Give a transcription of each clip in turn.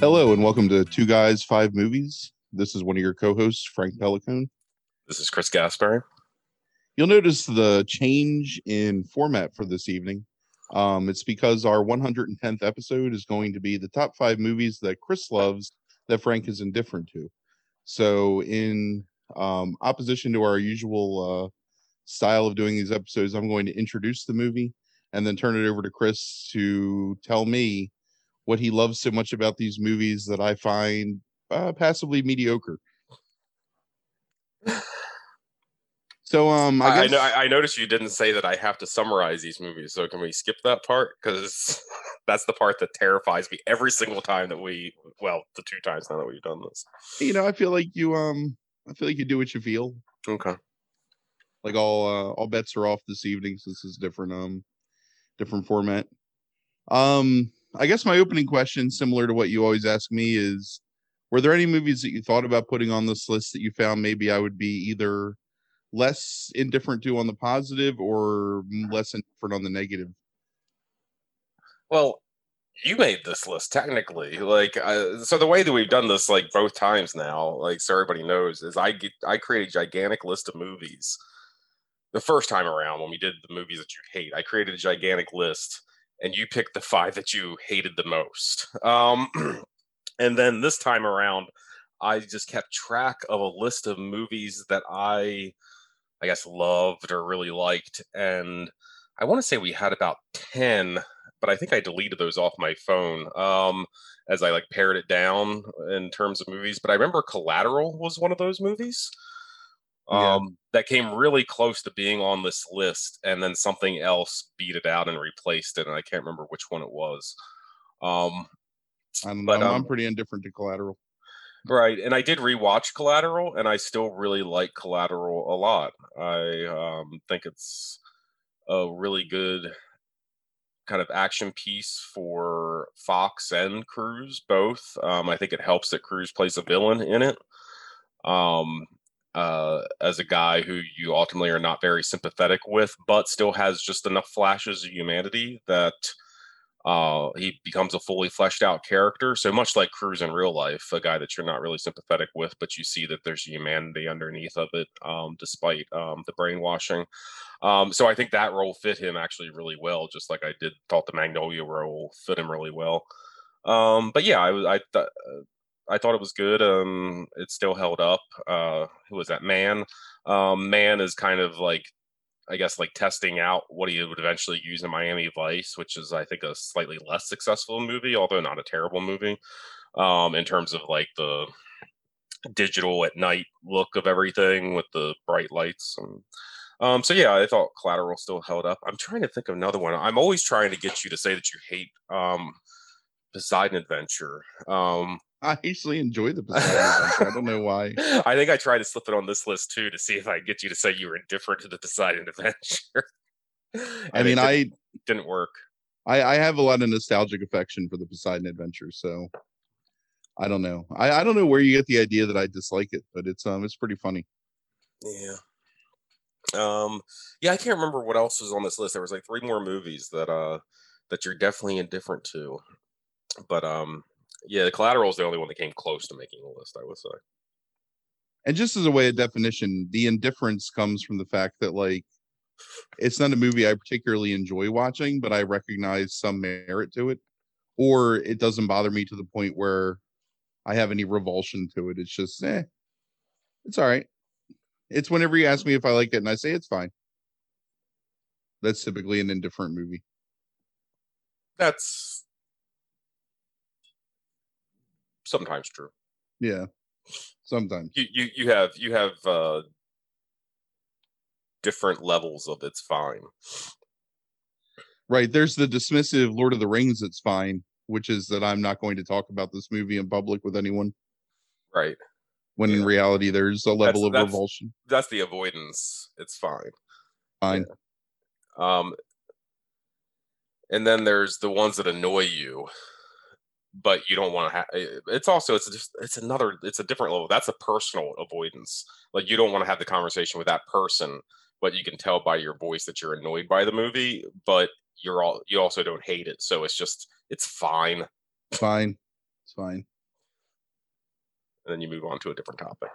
Hello and welcome to Two Guys, Five Movies. This is one of your co hosts, Frank Pelicone. This is Chris Gaspari. You'll notice the change in format for this evening. Um, it's because our 110th episode is going to be the top five movies that Chris loves that Frank is indifferent to. So, in um, opposition to our usual uh, style of doing these episodes, I'm going to introduce the movie and then turn it over to Chris to tell me what he loves so much about these movies that I find uh, passably mediocre. So um, I, I, guess, know, I, I noticed you didn't say that I have to summarize these movies. So can we skip that part? Because that's the part that terrifies me every single time that we, well, the two times now that we've done this. you know, I feel like you um, I feel like you do what you feel. Okay. Like all uh, all bets are off this evening since it's different um, different format. Um, I guess my opening question, similar to what you always ask me, is: Were there any movies that you thought about putting on this list that you found maybe I would be either less indifferent to on the positive or less indifferent on the negative? Well, you made this list technically. Like, uh, so the way that we've done this, like both times now, like so everybody knows, is I get I create a gigantic list of movies. The first time around when we did the movies that you hate, I created a gigantic list, and you picked the five that you hated the most. Um, and then this time around, I just kept track of a list of movies that I, I guess, loved or really liked, and I want to say we had about ten but I think I deleted those off my phone um, as I like pared it down in terms of movies. But I remember Collateral was one of those movies Yeah. um, that came really close to being on this list, and then something else beat it out and replaced it, and I can't remember which one it was. Um, I don't But. I'm um, pretty indifferent to Collateral. Right, and I did rewatch Collateral, and I still really like Collateral a lot. I um, think it's a really good kind of action piece for Foxx and Cruise both. Um, I think it helps that Cruise plays a villain in it. Um, uh, as a guy who you ultimately are not very sympathetic with, but still has just enough flashes of humanity that uh, he becomes a fully fleshed out character. So much like Cruise in real life, a guy that you're not really sympathetic with, but you see that there's humanity underneath of it, um, despite um, the brainwashing. Um, so I think that role fit him actually really well, just like I did thought the Magnolia role fit him really well. Um, but yeah, I was I th- uh, I thought it was good. Um, it still held up. Uh, who was that man? Um, Mann is kind of like I guess like testing out what he would eventually use in Miami Vice, which is I think a slightly less successful movie, although not a terrible movie. Um, in terms of like the digital at night look of everything with the bright lights and um, so yeah, I thought Collateral still held up. I'm trying to think of another one. I'm always trying to get you to say that you hate um, Poseidon Adventure. Um, I actually enjoy the Poseidon Adventure. I don't know why. I think I tried to slip it on this list too to see if I could get you to say you were indifferent to the Poseidon Adventure. I mean, I, didn't, didn't work. I I have a lot of nostalgic affection for the Poseidon Adventure, so I don't know. I, I don't know where you get the idea that I dislike it, but it's um it's pretty funny. Yeah. Um. Yeah, I can't remember what else was on this list. There was like three more movies that uh that you're definitely indifferent to, but um. Yeah, the collateral is the only one that came close to making the list, I would say. And just as a way of definition, the indifference comes from the fact that like it's not a movie I particularly enjoy watching, but I recognize some merit to it, or it doesn't bother me to the point where I have any revulsion to it. It's just eh, it's all right. It's whenever you ask me if I like it and I say it's fine. That's typically an indifferent movie. That's sometimes true. Yeah. Sometimes. You you you have you have uh different levels of it's fine. Right. There's the dismissive Lord of the Rings, it's fine, which is that I'm not going to talk about this movie in public with anyone. Right. When in reality there's a level of that's- revulsion. That's the avoidance. It's fine. Fine. Um, and then there's the ones that annoy you, but you don't want to have. It's also it's just it's another it's a different level. That's a personal avoidance. Like you don't want to have the conversation with that person, but you can tell by your voice that you're annoyed by the movie, but you're all you also don't hate it. So it's just it's fine. Fine. It's fine. and then you move on to a different topic.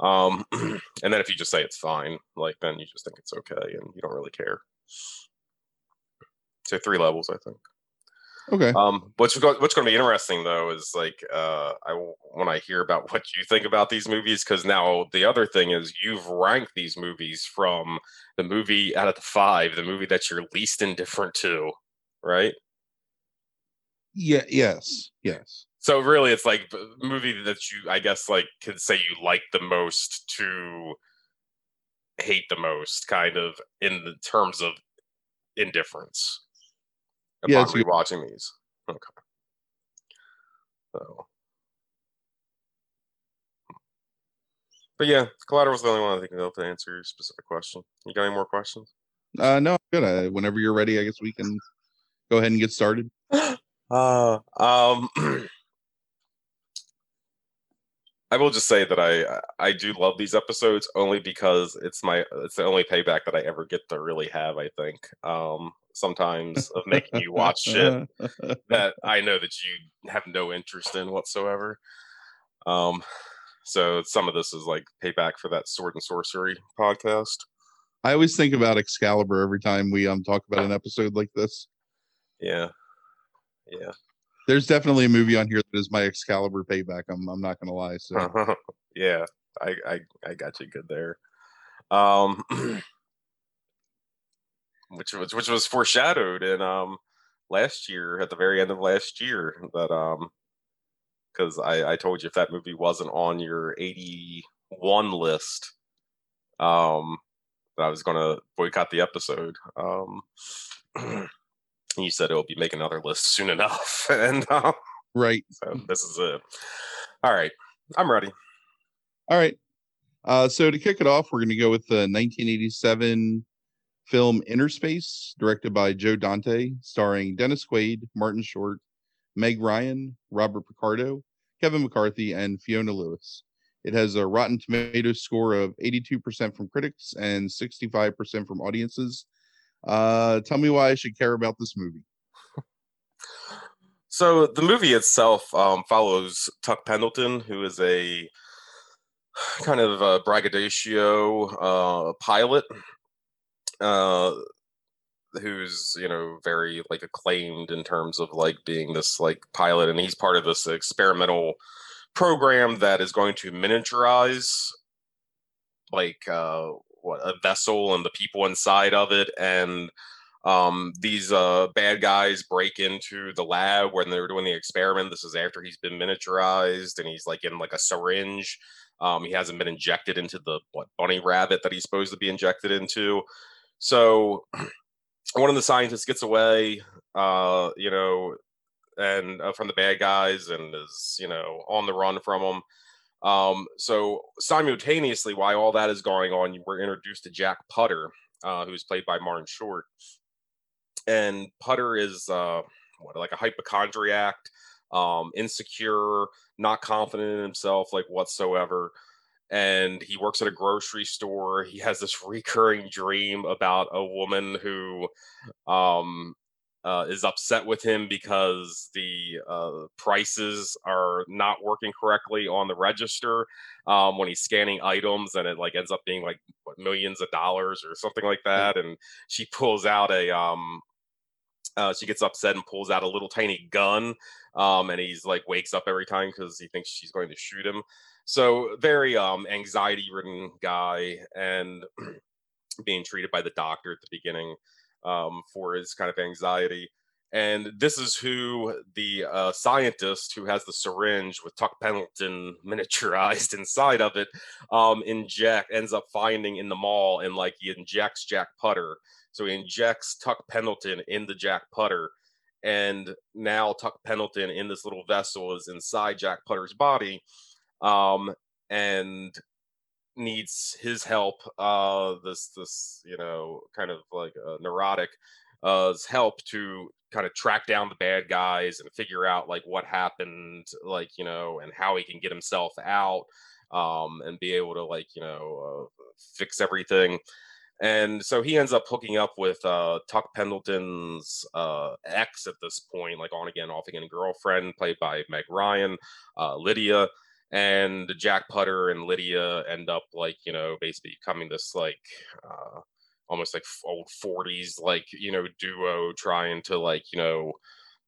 Um, and then if you just say it's fine, like then you just think it's okay and you don't really care. So three levels, I think. Okay. Um, what's go- what's going to be interesting though is like uh, I when I hear about what you think about these movies because now the other thing is you've ranked these movies from the movie out of the five, the movie that you're least indifferent to, right? Yeah. Yes. Yes. So really, it's like the movie that you, I guess, like could say you like the most to hate the most, kind of in the terms of indifference. Yeah, Upon it's a good- rewatching these. Okay. So. But yeah, Collateral's the only one I think of to answer your specific question. You got any more questions? Uh, no, I'm good. Uh, whenever you're ready, I guess we can go ahead and get started. Uh, um, I will just say that I I do love these episodes only because it's my it's the only payback that I ever get to really have. I think um sometimes of making you watch shit that I know that you have no interest in whatsoever. Um, so some of this is like payback for that sword and sorcery podcast. I always think about Excalibur every time we um talk about an episode like this. Yeah, yeah. There's definitely a movie on here that is my Excalibur payback. I'm I'm not gonna lie. So yeah, I, I I got you good there. Um, which was which was foreshadowed in um last year at the very end of last year that um because I I told you if that movie wasn't on your 81 list um that I was gonna boycott the episode um. You said it'll be making another list soon enough, and um, right. so this is it. All right, I'm ready. All right. Uh, so to kick it off, we're going to go with the 1987 film Inner Space, directed by Joe Dante, starring Dennis Quaid, Martin Short, Meg Ryan, Robert Picardo, Kevin McCarthy, and Fiona Lewis. It has a Rotten Tomatoes score of 82% from critics and 65% from audiences. Uh, tell me why I should care about this movie. So the movie itself um, follows Tuck Pendleton, who is a kind of a braggadocio uh, pilot, uh, who's you know very like acclaimed in terms of like being this like pilot, and he's part of this experimental program that is going to miniaturize like uh, what a vessel and the people inside of it, and um, these uh, bad guys break into the lab when they were doing the experiment. This is after he's been miniaturized and he's like in like a syringe. Um, he hasn't been injected into the what bunny rabbit that he's supposed to be injected into. So one of the scientists gets away, uh, you know, and uh, from the bad guys and is you know on the run from them. Um, so simultaneously, while all that is going on, we're introduced to Jack Putter, uh, who's played by Martin Short and Putter is uh, what like a hypochondriac, um, insecure, not confident in himself, like whatsoever. And he works at a grocery store. He has this recurring dream about a woman who um, uh, is upset with him because the uh, prices are not working correctly on the register um, when he's scanning items, and it like ends up being like what, millions of dollars or something like that. And she pulls out a um, uh, she gets upset and pulls out a little tiny gun um, and he's like wakes up every time because he thinks she's going to shoot him so very um, anxiety ridden guy and being treated by the doctor at the beginning um, for his kind of anxiety and this is who the uh, scientist who has the syringe with Tuck Pendleton miniaturized inside of it um, inject ends up finding in the mall and like he injects Jack Putter so he injects Tuck Pendleton in the Jack Putter. And now Tuck Pendleton in this little vessel is inside Jack Putter's body um, and needs his help. Uh, this, this, you know, kind of like uh, neurotic uh, help to kind of track down the bad guys and figure out like what happened, like, you know, and how he can get himself out um, and be able to like, you know, uh, fix everything and so he ends up hooking up with uh, Tuck Pendleton's uh, ex at this point, like on again, off again girlfriend, played by Meg Ryan, uh, Lydia, and Jack Putter and Lydia end up like you know basically becoming this like uh, almost like old 40s like you know duo trying to like you know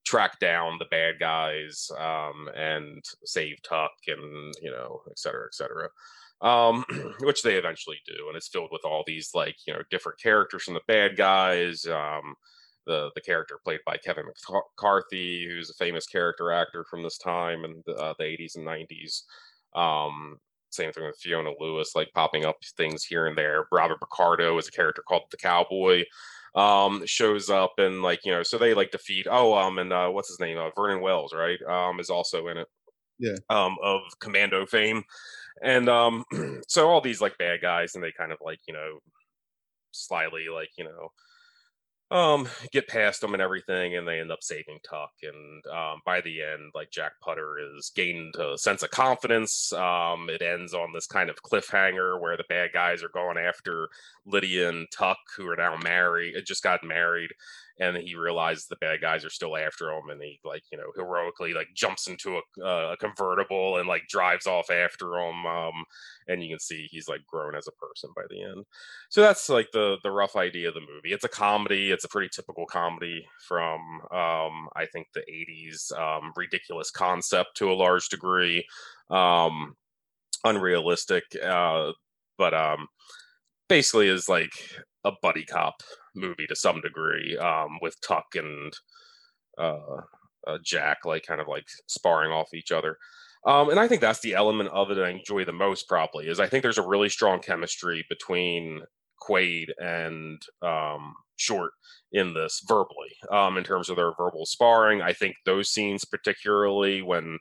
track down the bad guys um, and save Tuck and you know et cetera et cetera. Um, which they eventually do and it's filled with all these like you know different characters from the bad guys um, the the character played by Kevin McCarthy, who's a famous character actor from this time in the, uh, the 80s and 90s. Um, same thing with Fiona Lewis, like popping up things here and there. Robert Picardo is a character called the Cowboy. Um, shows up and like you know, so they like defeat. Oh, um, and uh, what's his name? Uh, Vernon Wells, right? Um, is also in it. Yeah. Um, of Commando fame, and um, so all these like bad guys, and they kind of like you know, slyly like you know um get past them and everything and they end up saving tuck and um by the end like jack putter is gained a sense of confidence um it ends on this kind of cliffhanger where the bad guys are going after lydia and tuck who are now married it just got married and he realizes the bad guys are still after him and he like you know heroically like jumps into a, uh, a convertible and like drives off after him um, and you can see he's like grown as a person by the end. So that's like the the rough idea of the movie. It's a comedy. It's a pretty typical comedy from um, i think the 80s um, ridiculous concept to a large degree um, unrealistic uh, but um basically is like a buddy cop movie to some degree um, with Tuck and uh, uh, Jack, like kind of like sparring off each other. Um, and I think that's the element of it I enjoy the most. Probably is I think there's a really strong chemistry between Quaid and um, Short in this verbally, um, in terms of their verbal sparring. I think those scenes, particularly when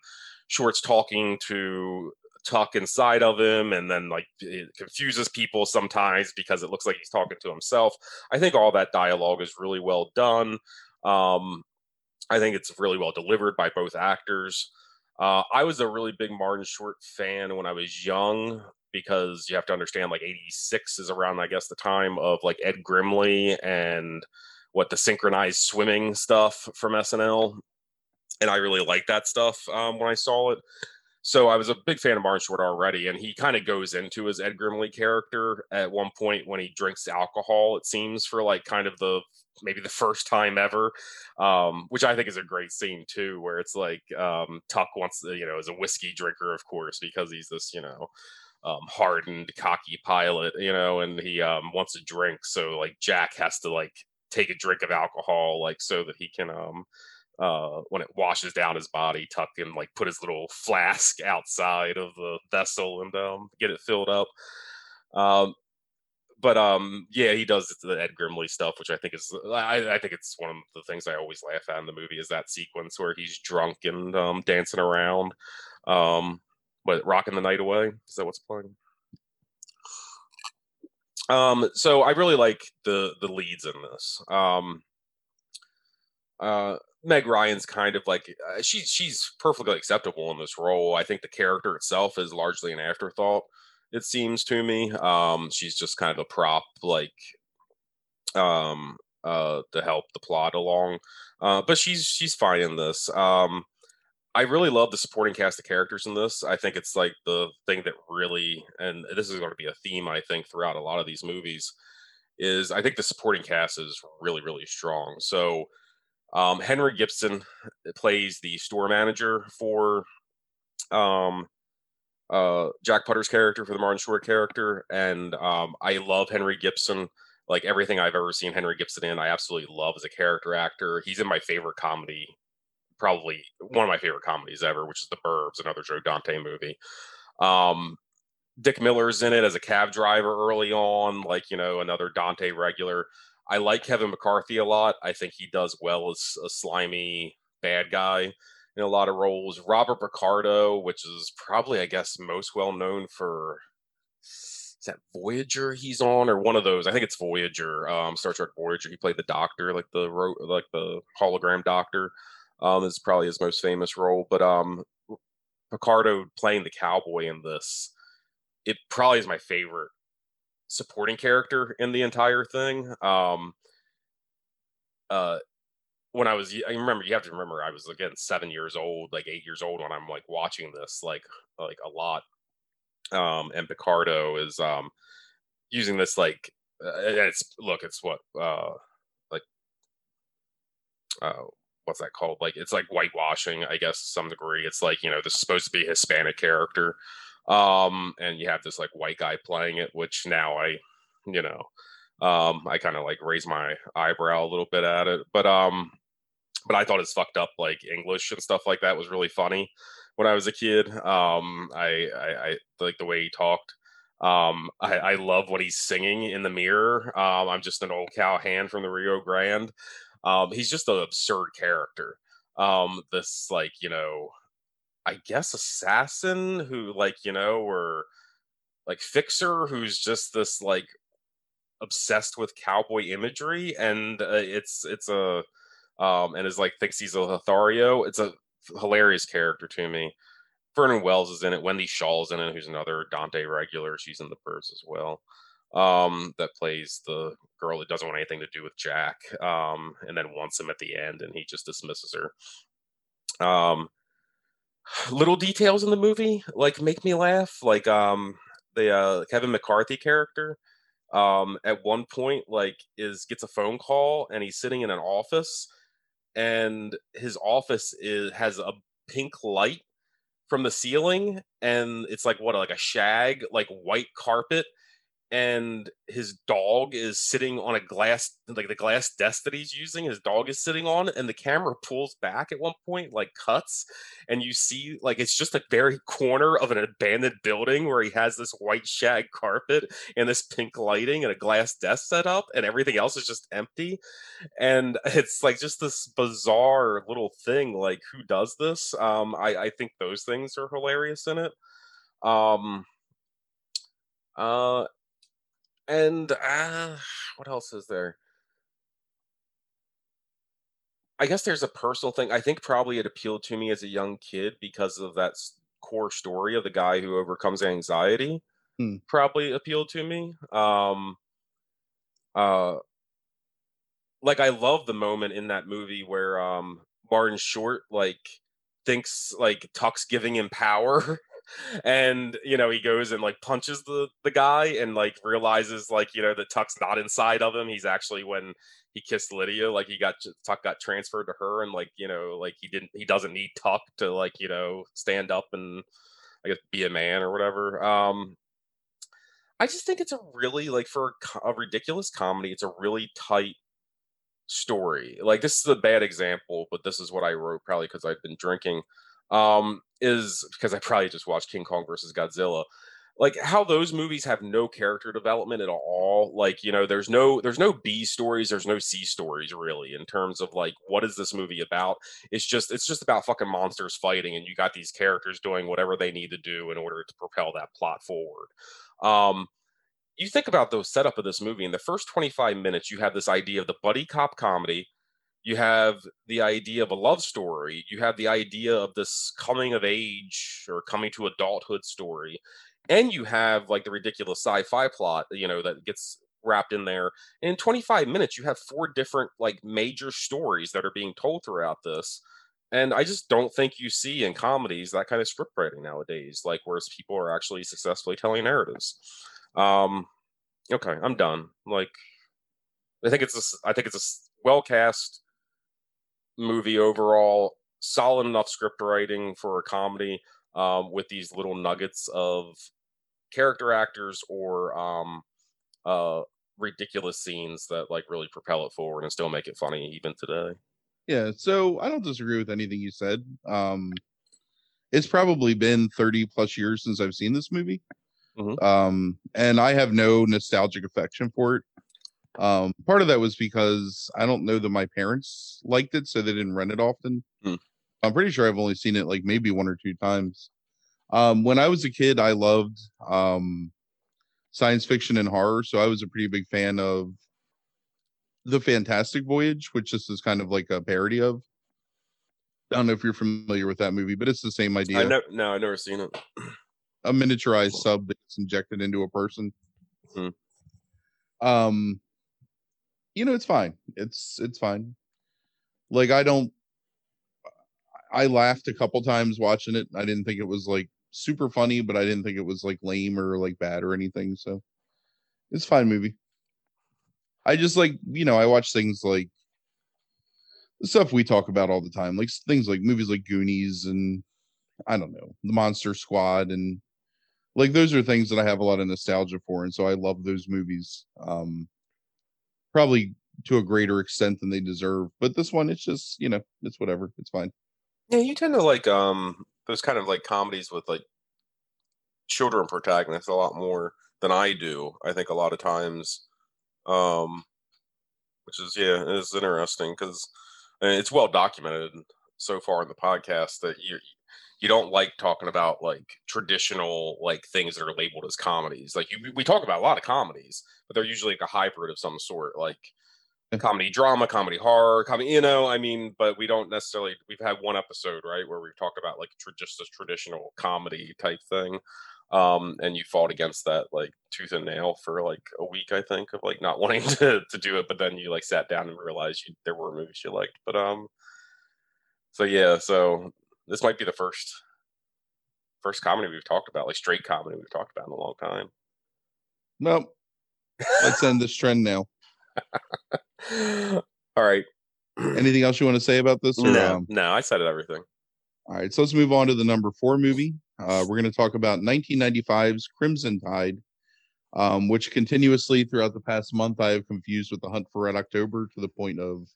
Short's talking to Tuck inside of him and then like it confuses people sometimes because it looks like he's talking to himself. I think all that dialogue is really well done. Um, i think it's really well delivered by both actors. Uh, i was a really big martin short fan when i was young because you have to understand like 86 is around i guess the time of like ed grimley and what the synchronized swimming stuff from snl and i really liked that stuff um, when i saw it so I was a big fan of Martin Short already, and he kind of goes into his Ed Grimley character at one point when he drinks alcohol. It seems for like kind of the maybe the first time ever, um, which I think is a great scene too, where it's like um, Tuck wants to, you know, is a whiskey drinker, of course, because he's this, you know, um, hardened, cocky pilot, you know, and he um, wants a drink. So like Jack has to like take a drink of alcohol, like so that he can um, uh, when it washes down his body, Tuck him, like put his little flask outside of the vessel and um, get it filled up. Um, but um, yeah, he does the Ed Grimley stuff, which I think is I, I, think it's one of the things I always laugh at in the movie is that sequence where he's drunk and um, dancing around. Um, but rocking the night away is that what's playing? Um, so I really like the the leads in this. Um, uh, Meg Ryan's kind of like uh, she's she's perfectly acceptable in this role. I think the character itself is largely an afterthought. It seems to me. Um, she's just kind of a prop, like um, uh, to help the plot along. Uh, but she's she's fine in this. Um, I really love the supporting cast of characters in this. I think it's like the thing that really, and this is going to be a theme I think throughout a lot of these movies, is I think the supporting cast is really really strong. So um, Henry Gibson plays the store manager for um, uh, Jack Putter's character for the Martin Short character, and um, I love Henry Gibson. Like everything I've ever seen Henry Gibson in, I absolutely love as a character actor. He's in my favorite comedy, probably one of my favorite comedies ever, which is The Burbs, another Joe Dante movie. Um, Dick Miller's in it as a cab driver early on, like you know another Dante regular. I like Kevin McCarthy a lot. I think he does well as a slimy bad guy in a lot of roles. Robert Picardo, which is probably, I guess, most well known for is that Voyager he's on or one of those. I think it's Voyager, um, Star Trek Voyager. He played the Doctor, like the like the hologram Doctor. Um, is probably his most famous role. But um, Picardo playing the cowboy in this, it probably is my favorite supporting character in the entire thing. Um, uh, when I was, I remember you have to remember I was again seven years old, like eight years old when I'm like watching this, like like a lot. Um, and Picardo is um using this like uh, it's look, it's what uh like uh what's that called? Like it's like whitewashing, I guess, to some degree. It's like you know this is supposed to be a Hispanic character, um, and you have this like white guy playing it, which now I, you know, um, I kind of like raise my eyebrow a little bit at it, but um, but I thought it's fucked up like English and stuff like that was really funny when I was a kid. Um, I, I, I like the way he talked. Um, I, I love what he's singing in the mirror. Um, I'm just an old cowhand from the Rio Grande. Um, he's just an absurd character. Um, this like you know, I guess assassin who like you know or like fixer who's just this like obsessed with cowboy imagery and uh, it's it's a um and is like thinks he's a Lothario. It's a hilarious character to me. Vernon Wells is in it. Wendy Schaal is in it, who's another Dante regular. She's in the Burbs as well um, that plays the girl that doesn't want anything to do with Jack, um, and then wants him at the end, and he just dismisses her. Um, little details in the movie like make me laugh, like um, the uh, Kevin McCarthy character. Um, at one point, like is gets a phone call, and he's sitting in an office, and his office is has a pink light from the ceiling and it's like what like a shag like white carpet and his dog is sitting on a glass like the glass desk that he's using his dog is sitting on and the camera pulls back at one point like cuts and you see like it's just a very corner of an abandoned building where he has this white shag carpet and this pink lighting and a glass desk set up and everything else is just empty. And it's like just this bizarre little thing like who does this? Um i i think those things are hilarious in it. Um uh and uh, what else is there? I guess there's a personal thing. I think probably it appealed to me as a young kid because of that core story of the guy who overcomes anxiety. Hmm. Probably appealed to me. Um, uh, like I love the moment in that movie where um Martin Short like thinks like Tuck's giving him power and you know he goes and like punches the the guy and like realizes like you know that Tuck's not inside of him. He's actually when he kissed Lydia, like he got Tuck got transferred to her, and like you know like he didn't he doesn't need Tuck to like you know stand up and I guess be a man or whatever. Um, I just think it's a really like for a, a ridiculous comedy, it's a really tight story. Like this is a bad example, but this is what I wrote probably because I've been drinking um, is because I probably just watched King Kong versus Godzilla. Like how those movies have no character development at all. Like you know, there's no there's no B stories, there's no C stories really in terms of like what is this movie about? It's just it's just about fucking monsters fighting, and you got these characters doing whatever they need to do in order to propel that plot forward. Um, you think about the setup of this movie in the first 25 minutes you have this idea of the buddy cop comedy you have the idea of a love story you have the idea of this coming of age or coming to adulthood story and you have like the ridiculous sci-fi plot you know that gets wrapped in there. And in 25 minutes you have four different like major stories that are being told throughout this and i just don't think you see in comedies that kind of script writing nowadays like whereas people are actually successfully telling narratives. Um okay i'm done. Like i think it's a i think it's a well cast movie overall. Solid enough script writing for a comedy um, with these little nuggets of character actors or um, uh, ridiculous scenes that like really propel it forward and still make it funny even today. Yeah, so I don't disagree with anything you said. Um, it's probably been 30 plus years since I've seen this movie. Mm-hmm. Um, and I have no nostalgic affection for it. Um, part of that was because I don't know that my parents liked it, so they didn't rent it often. Hmm. I'm pretty sure I've only seen it like maybe one or two times. Um, when I was a kid, I loved um, science fiction and horror, so I was a pretty big fan of the Fantastic Voyage, which this is kind of like a parody of. I don't know if you're familiar with that movie, but it's the same idea. I no, I've never seen it. a miniaturized sub that's injected into a person. Hmm. Um, you know, it's fine. It's it's fine. Like I don't I laughed a couple times watching it. I didn't think it was like super funny, but I didn't think it was like lame or like bad or anything. So it's a fine movie. I just like, you know, I watch things like the stuff we talk about all the time, like things like movies like Goonies and I don't know, The Monster Squad and like those are things that I have a lot of nostalgia for and so I love those movies. Um probably to a greater extent than they deserve, but this one it's just, you know, it's whatever. It's fine. Yeah, you tend to like um those kind of like comedies with like children protagonists a lot more than I do. I think a lot of times, um, which is yeah, it's interesting because it's well documented so far in the podcast that you you don't like talking about like traditional like things that are labeled as comedies. Like you, we talk about a lot of comedies, but they're usually like a hybrid of some sort. Like comedy drama, comedy horror, comedy, you know, I mean, but we don't necessarily we've had one episode, right, where we've talked about like tra- just a traditional comedy type thing. Um, and you fought against that like tooth and nail for like a week, I think, of like not wanting to, to do it, but then you like sat down and realized you, there were movies you liked. But um so yeah, so this might be the first first comedy we've talked about, like straight comedy we've talked about in a long time. Nope. Let's end this trend now. All right. Anything else you want to say about this? Or, no, um... no, I said everything. All right, so let's move on to the number four movie. Uh, we're going to talk about 1995's Crimson Tide, um, which continuously throughout the past month I have confused with The Hunt for Red October to the point of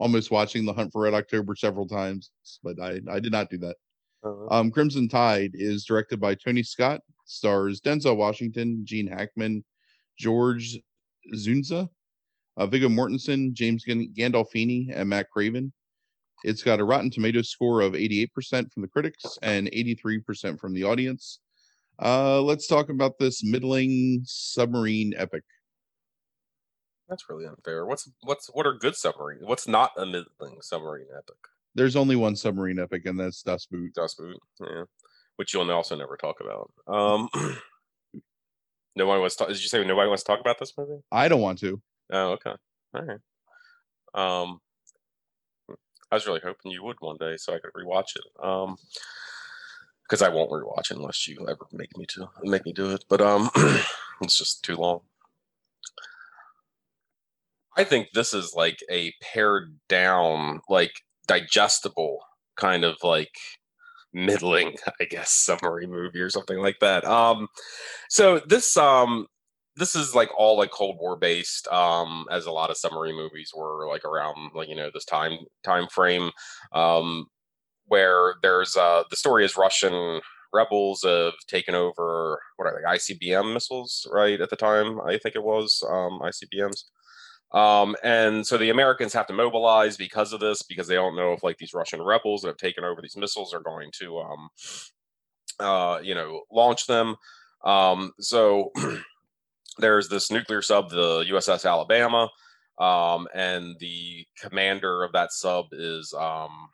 almost watching The Hunt for Red October several times, but I, I did not do that. Uh-huh. Um, Crimson Tide is directed by Tony Scott, stars Denzel Washington, Gene Hackman, George Dzundza, uh, Viggo Mortensen, James Gandolfini, and Matt Craven. It's got a Rotten Tomatoes score of 88% from the critics and 83% from the audience. Uh, let's talk about this middling submarine epic. That's really unfair. What's what's what are good submarine? What's not a middling submarine epic? There's only one submarine epic, and that's Das Boot. Das Boot, yeah. Which you'll also never talk about. Um, nobody wants to. Did you say nobody wants to talk about this movie? I don't want to. Oh, okay. All right. Um, I was really hoping you would one day so I could rewatch it. Um, because I won't rewatch it unless you ever make me to make me do it. But um, it's just too long. I think this is like a pared down, like digestible kind of like middling, I guess, submarine movie or something like that. Um, so this um this is like all like Cold War based, um, as a lot of submarine movies were like around like you know this time time frame, um, where there's uh the story is Russian rebels have taken over what are they ICBM missiles right at the time I think it was um, ICBMs. Um, and so the Americans have to mobilize because of this, because they don't know if like these Russian rebels that have taken over these missiles are going to, um, uh, you know, launch them. Um, so there's this nuclear sub, the USS Alabama, um, and the commander of that sub is um,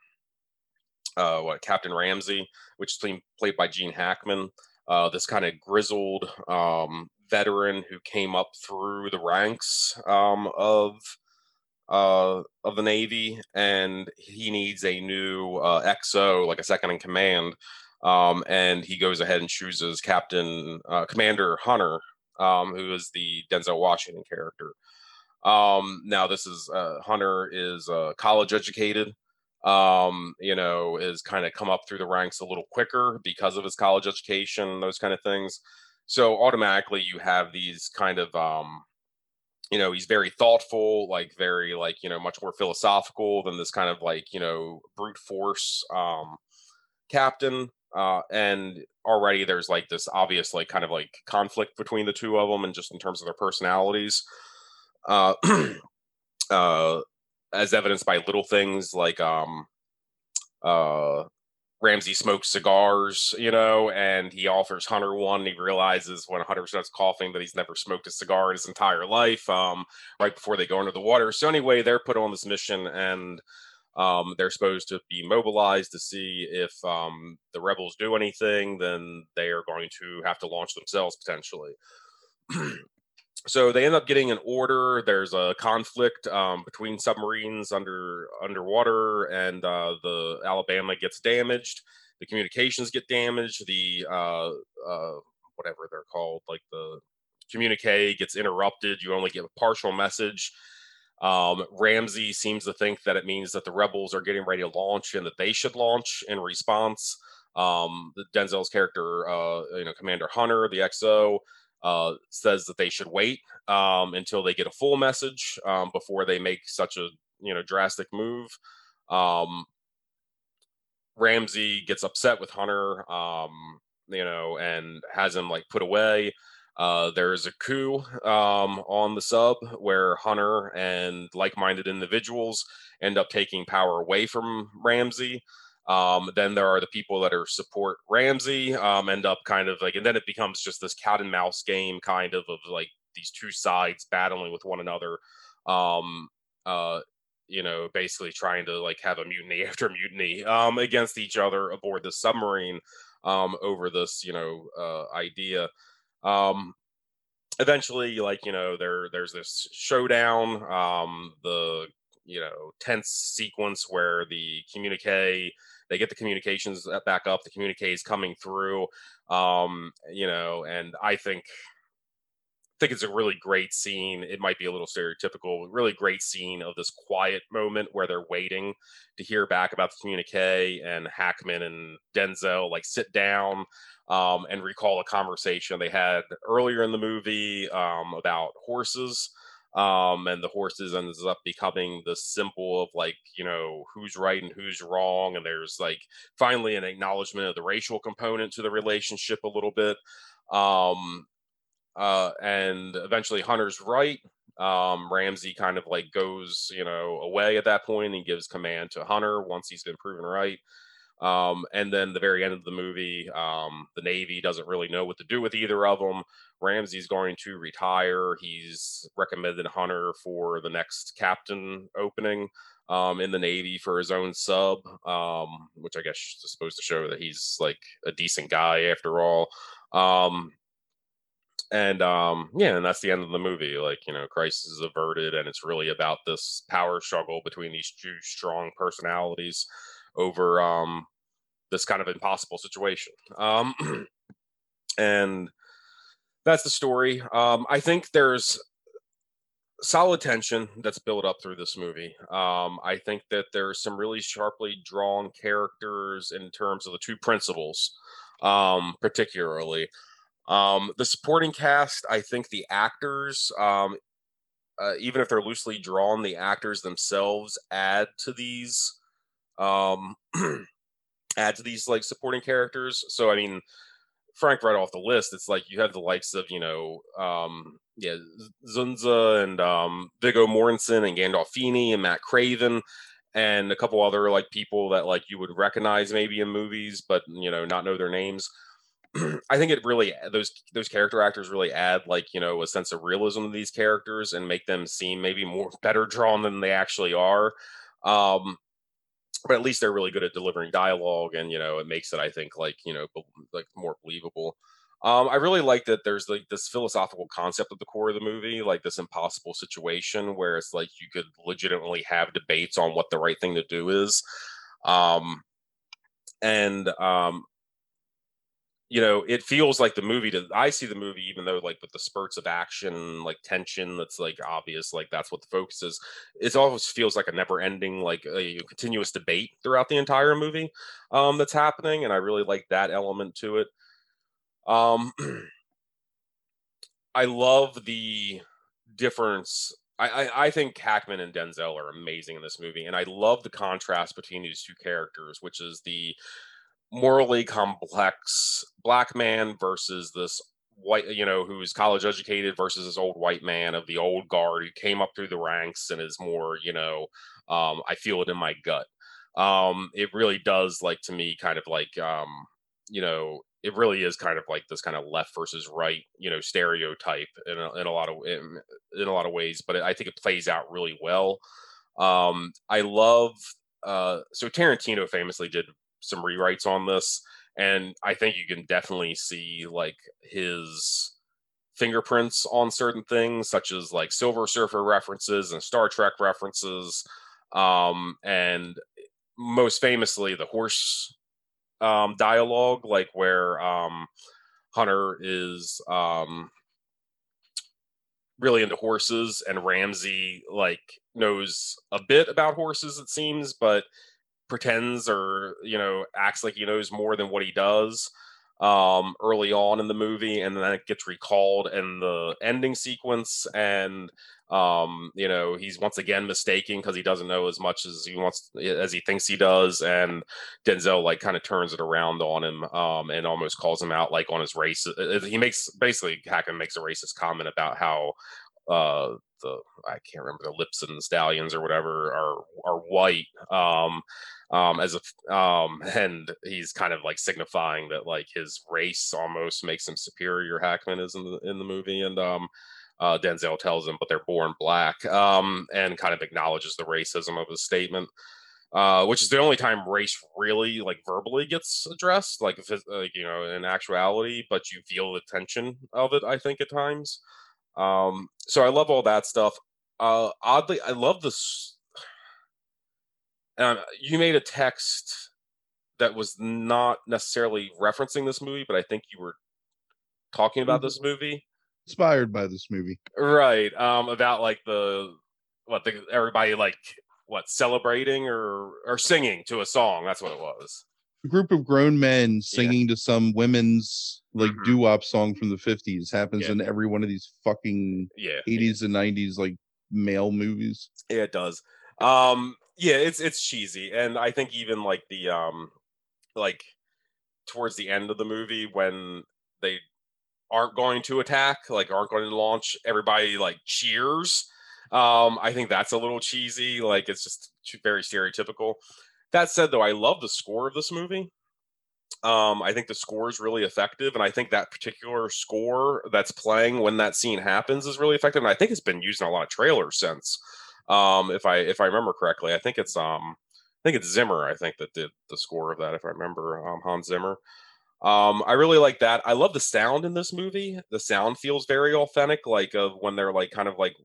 uh, what Captain Ramsey, which is played, by Gene Hackman. Uh, this kind of grizzled um, veteran who came up through the ranks um, of uh, of the Navy, and he needs a new uh, XO, like a second in command. Um, and he goes ahead and chooses Captain uh, Commander Hunter, um, who is the Denzel Washington character. Um, now, this is uh, Hunter is uh, college educated. Um, you know, is kind of come up through the ranks a little quicker because of his college education, those kind of things. So automatically, you have these kind of um, you know he's very thoughtful like very like you know much more philosophical than this kind of like you know brute force um captain uh, and already there's like this obvious like kind of like conflict between the two of them and just in terms of their personalities uh, uh, as evidenced by little things like um uh Ramsey smokes cigars, you know, and he offers Hunter one. he realizes when Hunter starts coughing that he's never smoked a cigar in his entire life, um, right before they go under the water. So anyway, they're put on this mission, and um, they're supposed to be mobilized to see if um, the rebels do anything. Then they are going to have to launch themselves potentially. so they end up getting an order. There's a conflict um, between submarines under underwater, and uh, the Alabama gets damaged. The communications get damaged. The uh, uh, whatever they're called, like the communique gets interrupted. You only get a partial message. Um, Ramsey seems to think that it means that the rebels are getting ready to launch and that they should launch in response. Um, Denzel's character, uh, you know, Commander Hunter, the XO, uh, says that they should wait um, until they get a full message um, before they make such a you know drastic move. Um, Ramsey gets upset with Hunter, um, you know, and has him like put away. Uh, there's a coup um, on the sub where Hunter and like-minded individuals end up taking power away from Ramsey. Um, then there are the people that are support Ramsey, um, end up kind of like, and then it becomes just this cat and mouse game, kind of of like these two sides battling with one another. Um, uh, you know, basically trying to like have a mutiny after mutiny um, against each other aboard the submarine um, over this, you know, uh, idea. Um, eventually, like you know, there there's this showdown. Um, the you know tense sequence where the communique they get the communications back up. The communique is coming through. Um, you know, and I think I think it's a really great scene. It might be a little stereotypical, but really great scene of this quiet moment where they're waiting to hear back about the communique, and Hackman and Denzel like sit down um, and recall a conversation they had earlier in the movie um, about horses um, and the horses ends up becoming the symbol of like you know who's right and who's wrong and there's like finally an acknowledgement of the racial component to the relationship a little bit um, uh, and eventually hunter's right um, ramsey kind of like goes you know away at that point and gives command to hunter once he's been proven right um, and then the very end of the movie, um, the Navy doesn't really know what to do with either of them. Ramsey's going to retire. He's recommended Hunter for the next captain opening um, in the Navy for his own sub, um, which I guess is supposed to show that he's like a decent guy after all. Um, and um, yeah, and that's the end of the movie. Like you know, crisis is averted, and it's really about this power struggle between these two strong personalities over um, this kind of impossible situation. Um, and that's the story. Um, I think there's solid tension that's built up through this movie. Um, I think that there's some really sharply drawn characters in terms of the two principals, um, particularly. Um, the supporting cast, I think the actors, um, uh, even if they're loosely drawn, the actors themselves add to these um, add to these like supporting characters. So I mean, Frank right off the list, it's like you have the likes of you know, um, yeah, Dzundza and um, Viggo Mortensen and Gandolfini and Matt Craven and a couple other like people that like you would recognize maybe in movies, but you know not know their names. I think it really those those character actors really add like you know a sense of realism to these characters and make them seem maybe more better drawn than they actually are. Um, but at least they're really good at delivering dialogue and you know it makes it i think like you know like more believable um, I really like that there's like this philosophical concept at the core of the movie, like this impossible situation where it's like you could legitimately have debates on what the right thing to do is. Um, and um, you know, it feels like the movie to I see the movie, even though like with the spurts of action, like tension, that's like obvious, like that's what the focus is. It always feels like a never ending, like a continuous debate throughout the entire movie um, that's happening. And I really like that element to it. Um, I love the difference. I, I, I think Hackman and Denzel are amazing in this movie, and I love the contrast between these two characters, which is the morally complex black man versus this white, you know, who's college educated versus this old white man of the old guard who came up through the ranks and is more, you know, um, I feel it in my gut. Um, it really does like to me kind of like, um, you know, it really is kind of like this kind of left versus right, you know, stereotype in a, in a lot of in, in a lot of ways, but I think it plays out really well. Um, I love uh, so Tarantino famously did some rewrites on this, and I think you can definitely see like his fingerprints on certain things, such as like Silver Surfer references and Star Trek references, um, and most famously the horse um, dialogue, like where um, Hunter is um, really into horses, and Ramsey like knows a bit about horses, it seems, but pretends or you know acts like he knows more than what he does um early on in the movie and then it gets recalled in the ending sequence and um you know he's once again mistaken because he doesn't know as much as he wants as he thinks he does and denzel like kind of turns it around on him um and almost calls him out like on his race uh, uh, he makes basically hackman makes a racist comment about how uh the I can't remember the Lipizzan stallions or whatever are are white. Um, um, as a um, and he's kind of like signifying that like his race almost makes him superior. Hackman is in the in the movie, and um, uh, Denzel tells him, but they're born black, um, and kind of acknowledges the racism of his statement. Uh, which is the only time race really like verbally gets addressed, like, like you know, in actuality, but you feel the tension of it. I think at times. Um, so I love all that stuff. Uh, oddly, I love this. Um, you made a text that was not necessarily referencing this movie, but I think you were talking about mm-hmm. this movie. Inspired by this movie, right? Um, about like the what the everybody like what celebrating or or singing to a song. That's what it was a group of grown men singing yeah. to some women's like mm-hmm. doo-wop song from the 50s happens yeah. in every one of these fucking yeah 80s and 90s like male movies yeah it does um yeah it's it's cheesy and i think even like the um like towards the end of the movie when they aren't going to attack like aren't going to launch everybody like cheers um i think that's a little cheesy like it's just very stereotypical that said, though, I love the score of this movie. Um, I think the score is really effective, and I think that particular score that's playing when that scene happens is really effective. And I think it's been used in a lot of trailers since. Um, if I if I remember correctly, I think it's um I think it's Zimmer. I think that did the score of that. If I remember, um, Hans Zimmer. Um, I really like that. I love the sound in this movie. The sound feels very authentic, like of when they're like kind of like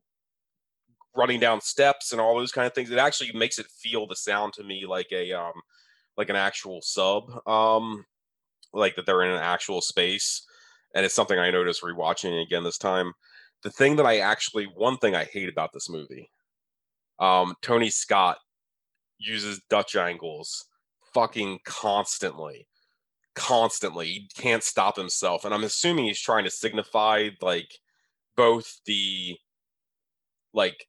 running down steps and all those kind of things. It actually makes it feel the sound to me like a um like an actual sub, um, like that they're in an actual space. And it's something I noticed rewatching again this time. The thing that I actually one thing I hate about this movie, um, Tony Scott uses Dutch angles fucking constantly. Constantly. He can't stop himself. And I'm assuming he's trying to signify like both the like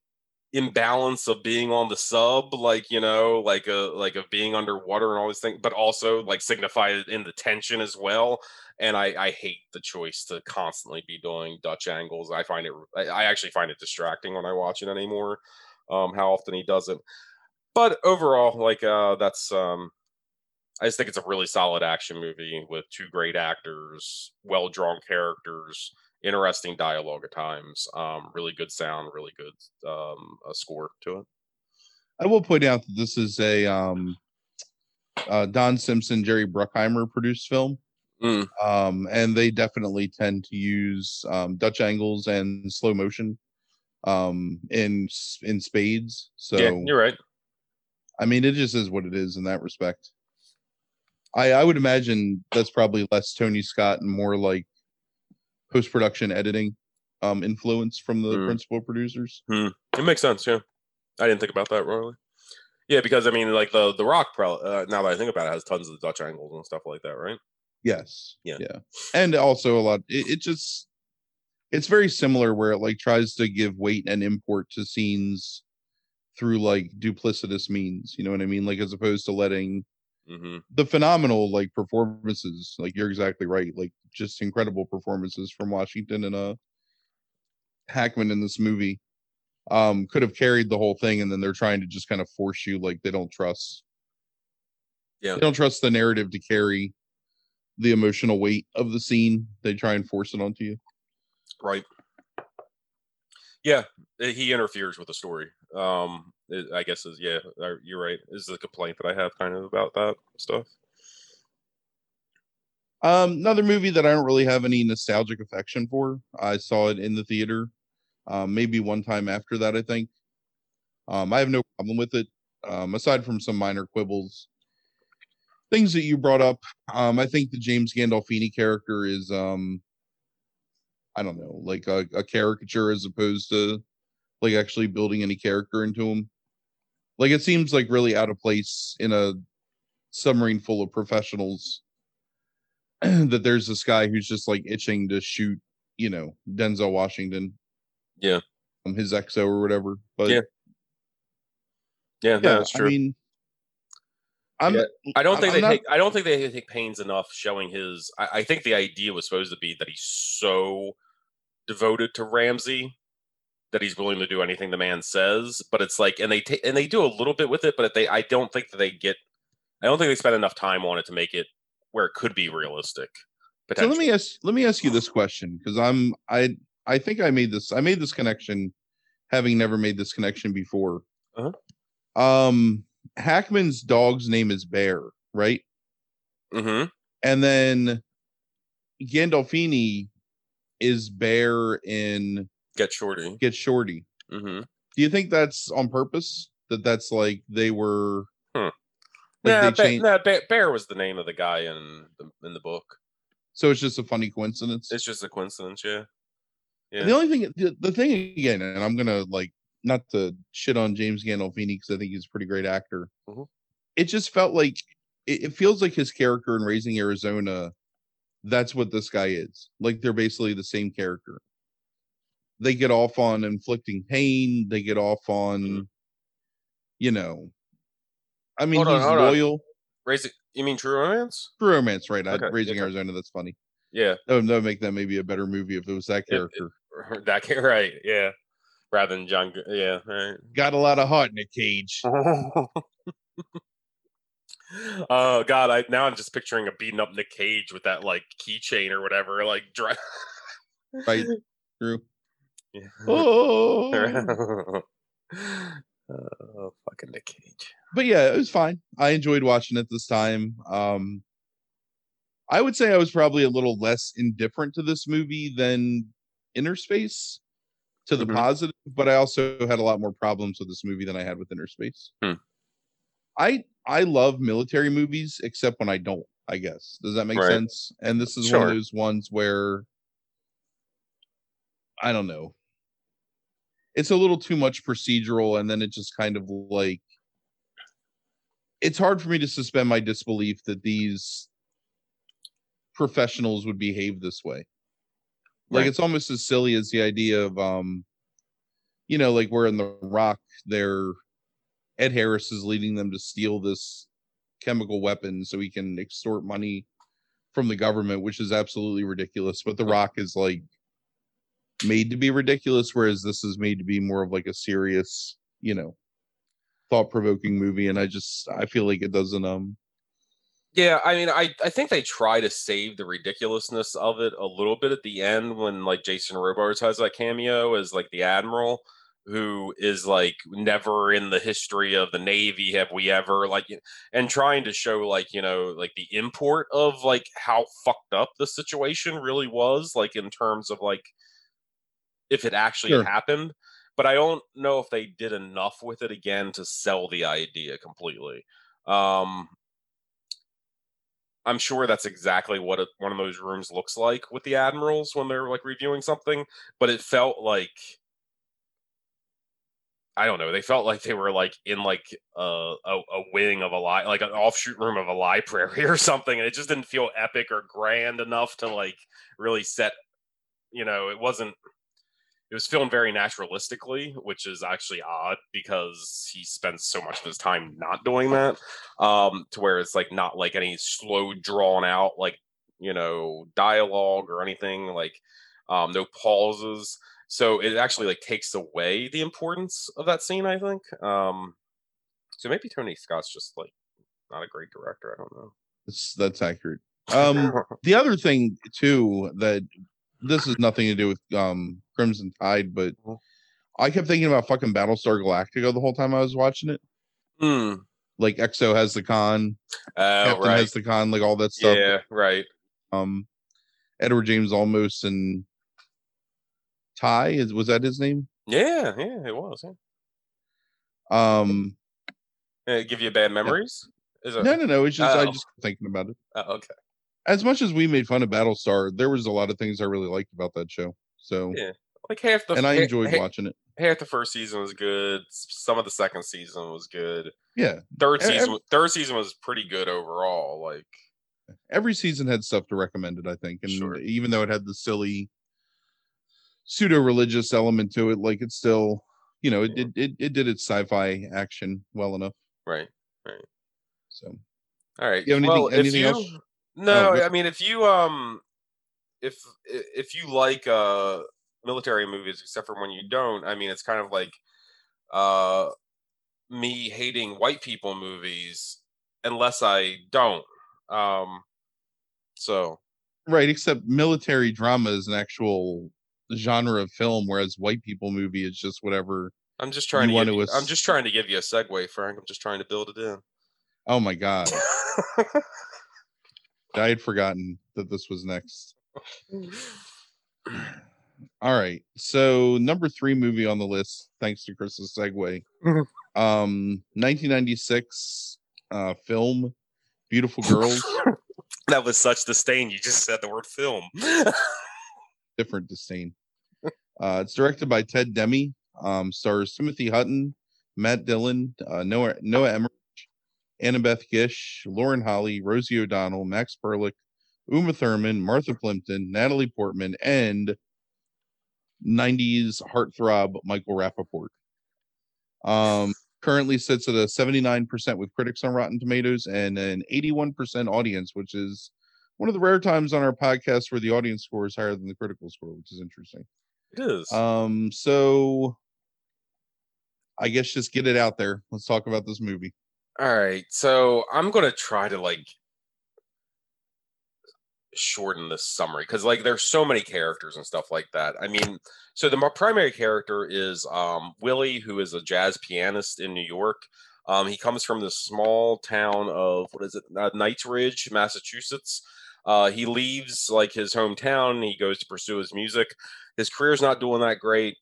imbalance of being on the sub like you know like a like of being underwater and all these things but also like signify in the tension as well and i i hate the choice to constantly be doing dutch angles i find it i actually find it distracting when i watch it anymore um how often he does it but overall like uh that's um i just think it's a really solid action movie with two great actors well drawn characters interesting dialogue at times. Um, really good sound, really good um, a score to it. I will point out that this is a um, uh, Don Simpson, Jerry Bruckheimer produced film. Mm. Um, and they definitely tend to use um, Dutch angles and slow motion um, in in spades. So yeah, you're right. I mean, it just is what it is in that respect. I I would imagine that's probably less Tony Scott and more like post production editing um, influence from the mm. principal producers. Mm. It makes sense. Yeah, I didn't think about that really. Yeah, because I mean, like the the Rock, pro, uh, now that I think about it, has tons of Dutch angles and stuff like that, right? Yes. Yeah. Yeah, and also a lot. It, it just it's very similar where it like tries to give weight and import to scenes through like duplicitous means. You know what I mean? Like as opposed to letting mm-hmm. the phenomenal like performances. Like you're exactly right. Like just incredible performances from Washington and uh Hackman in this movie. Um, could have carried the whole thing, and then they're trying to just kind of force you like they don't trust. Yeah, they don't trust the narrative to carry the emotional weight of the scene. They try and force it onto you. Right. Yeah, eh, he interferes with the story. Um, it, I guess is yeah, you're right. Is the complaint that I have kind of about that stuff. Um, another movie that I don't really have any nostalgic affection for. I saw it in the theater, um, maybe one time after that. I think. Um, I have no problem with it, um, aside from some minor quibbles. Things that you brought up. Um, I think the James Gandolfini character is, um, I don't know, like a, a caricature as opposed to like actually building any character into him. Like it seems like really out of place in a submarine full of professionals that there's this guy who's just like itching to shoot, you know, Denzel Washington. Yeah. Um, his XO or whatever. But Yeah. Yeah, yeah, that's true. I mean, I'm. Yeah, I don't think I'm they not- take. I don't think they take pains enough showing his. I, I think the idea was supposed to be that he's so devoted to Ramsey that he's willing to do anything the man says. But it's like, and they take and they do a little bit with it, but they. I don't think that they get. I don't think they spend enough time on it to make it where it could be realistic. So let me ask let me ask you this question because I'm I I think I made this I made this connection having never made this connection before. Uh-huh. Um Hackman's dog's name is Bear, right? Mm-hmm. And then Gandolfini is Bear in Get shorty. Get Shorty. hmm Do you think that's on purpose? That that's like they were Hmm. like yeah, they changed, nah, Bear was the name of the guy in the in the book. so it's just a funny coincidence. It's just a coincidence, yeah. Yeah. The only thing, the, the thing again, and I'm gonna like not to shit on James Gandolfini because I think he's a pretty great actor. Mhm. It just felt like it, it feels like his character in Raising Arizona. That's what this guy is. Like they're basically the same character. They get off on inflicting pain. They get off on, Mhm. you know. I mean, on, he's hold on. loyal. Raising, you mean True Romance? True romance, right? I- Raising okay. Arizona. That's funny. Yeah, That would, that would make that maybe a better movie if it was that It- it- character. that ca- right. Yeah, rather than John. Yeah, right. Got a lot of heart in a cage. oh God! I now I'm just picturing a beaten up Nick Cage with that like keychain or whatever, like dry. Right. True. Yeah. Oh. oh, fucking Nick Cage. but yeah, it was fine. I enjoyed watching it this time. Um I would say I was probably a little less indifferent to this movie than Innerspace to the Mhm. positive, but I also had a lot more problems with this movie than I had with Innerspace. Hmm. I I love military movies except when I don't, I guess. Does that make Right. sense? And this is one of those ones where I don't know. It's a little too much procedural and then it just kind of like it's hard for me to suspend my disbelief that these professionals would behave this way. Like Right. it's almost as silly as the idea of um you know, like we're in the rock, they're Ed Harris is leading them to steal this chemical weapon so he can extort money from the government, which is absolutely ridiculous. But the rock is like made to be ridiculous, whereas this is made to be more of like a serious, you know, thought provoking movie. And I just I feel like it doesn't um Yeah, I mean, I I think they try to save the ridiculousness of it a little bit at the end when like Jason Robards has that cameo as like the admiral who is like never in the history of the navy have we ever like and trying to show like you know like the import of like how fucked up the situation really was like in terms of like if it actually Sure. happened but i don't know if they did enough with it again to sell the idea completely um I'm sure that's exactly what a, one of those rooms looks like with the admirals when they're like reviewing something, but it felt like I don't know. They felt like they were like in like a a, wing of a li- like an offshoot room of a library or something, and it just didn't feel epic or grand enough to like really set. You know, it wasn't. It was filmed very naturalistically, which is actually odd because he spends so much of his time not doing that um to where it's like not like any slow drawn out like you know dialogue or anything like um no pauses so it actually like takes away the importance of that scene i think um so maybe tony scott's just like not a great director i don't know that's that's accurate. Um the other thing too that this has nothing to do with um Crimson Tide, but Mhm. I kept thinking about fucking Battlestar Galactica the whole time I was watching it. Hmm. Like XO has the con, oh Captain right has the con, like all that stuff. yeah right um Edward James Olmos and Tigh is was that his name? Yeah, yeah, it was. Yeah. Um it give you bad memories? Is it? no no no, it's just I Oh. just thinking about it. Oh, okay. As much as we made fun of Battlestar, there was a lot of things I really liked about that show. So Yeah. Like half the and I enjoyed ha- watching it. half the first season was good. Some of the second season was good. Yeah. Third ev- season, third season was pretty good overall. Like, every season had stuff to recommend it, I think. And Sure. even though it had the silly pseudo religious element to it, like it's still, you know, it, Yeah. it, it, it did its sci-fi action well enough. right. Right. So All right. You anything- well, if anything you, else? no, Oh, I mean, if you um, if if you like uh military movies, except for when you don't, I mean, it's kind of like uh me hating white people movies unless I don't. Um, so right, except military drama is an actual genre of film, whereas white people movie is just whatever. I'm just trying to. Give you, I'm just trying to give you a segue, Frank. I'm just trying to build it in. Oh my god, I had forgotten that this was next. All right. So number three movie on the list, thanks to Chris's segue. Um 1996 uh film Beautiful Girls, that was such disdain. You just said the word film. Different disdain. Uh it's directed by Ted Demme, um, stars Timothy Hutton, Matt Dillon, uh, Noah Noah Emmerich, Annabeth Gish, Lauren Holly, Rosie O'Donnell, Max Perlich, Uma Thurman, Martha Plimpton, Natalie Portman, and 90s heartthrob Michael Rapaport. Um, currently sits at a 79% with critics on Rotten Tomatoes and an 81% audience, which is one of the rare times on our podcast where the audience score is higher than the critical score, which is interesting. it is. Um, so I guess just get it out there. Let's talk about this movie. All right, so I'm gonna try to like shorten this summary because like there's so many characters and stuff like that. I mean, so the primary character is um, Willie, who is a jazz pianist in New York. Um, he comes from the small town of what is it, uh, Knights Ridge, Massachusetts. Uh, he leaves like his hometown. He goes to pursue his music. His career's not doing that great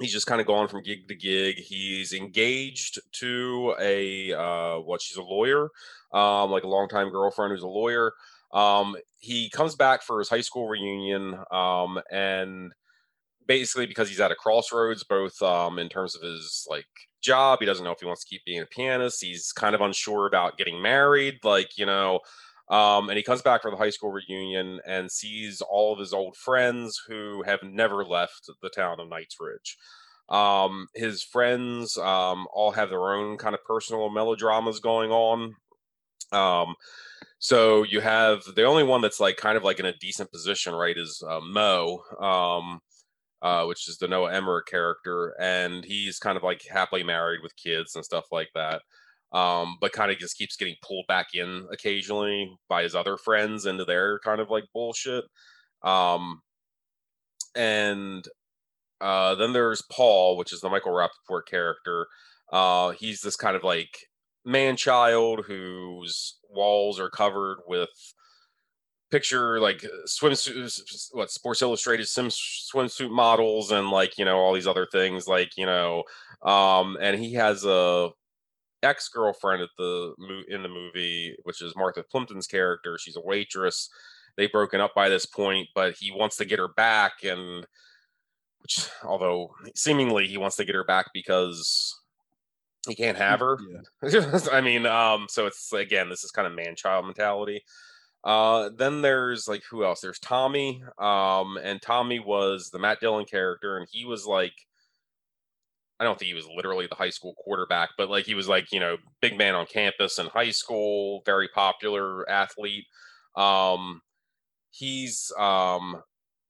he's just kind of gone from gig to gig. He's engaged to a uh, what? She's a lawyer, um, like a longtime girlfriend who's a lawyer. Um, he comes back for his high school reunion, um, and basically because he's at a crossroads, both um, in terms of his like job, he doesn't know if he wants to keep being a pianist. He's kind of unsure about getting married, like you know. Um, and he comes back for the high school reunion and sees all of his old friends who have never left the town of Knights Ridge. Um, his friends um, all have their own kind of personal melodramas going on. Um, so you have the only one that's like kind of like in a decent position, right? Is uh, Mo, um, uh, which is the Noah Emmerich character, and he's kind of like happily married with kids and stuff like that. Um, but kind of just keeps getting pulled back in occasionally by his other friends into their kind of like bullshit. Um, and uh, then there's Paul, which is the Michael Rapaport character. Uh, he's this kind of like man child whose walls are covered with picture like swimsuits, what sports illustrated sim swimsuit models and like you know all these other things like you know um and he has a ex-girlfriend at the in the movie which is martha plimpton's character she's a waitress they've broken up by this point but he wants to get her back and which although seemingly he wants to get her back because he can't have her Yeah. I mean, um, so it's again, this is kind of man child mentality. Uh, then there's like who else? There's Tommy. Um, and Tommy was the Matt Dillon character, and he was like, I don't think he was literally the high school quarterback, but like he was like, you know, big man on campus in high school, very popular athlete. Um, he's um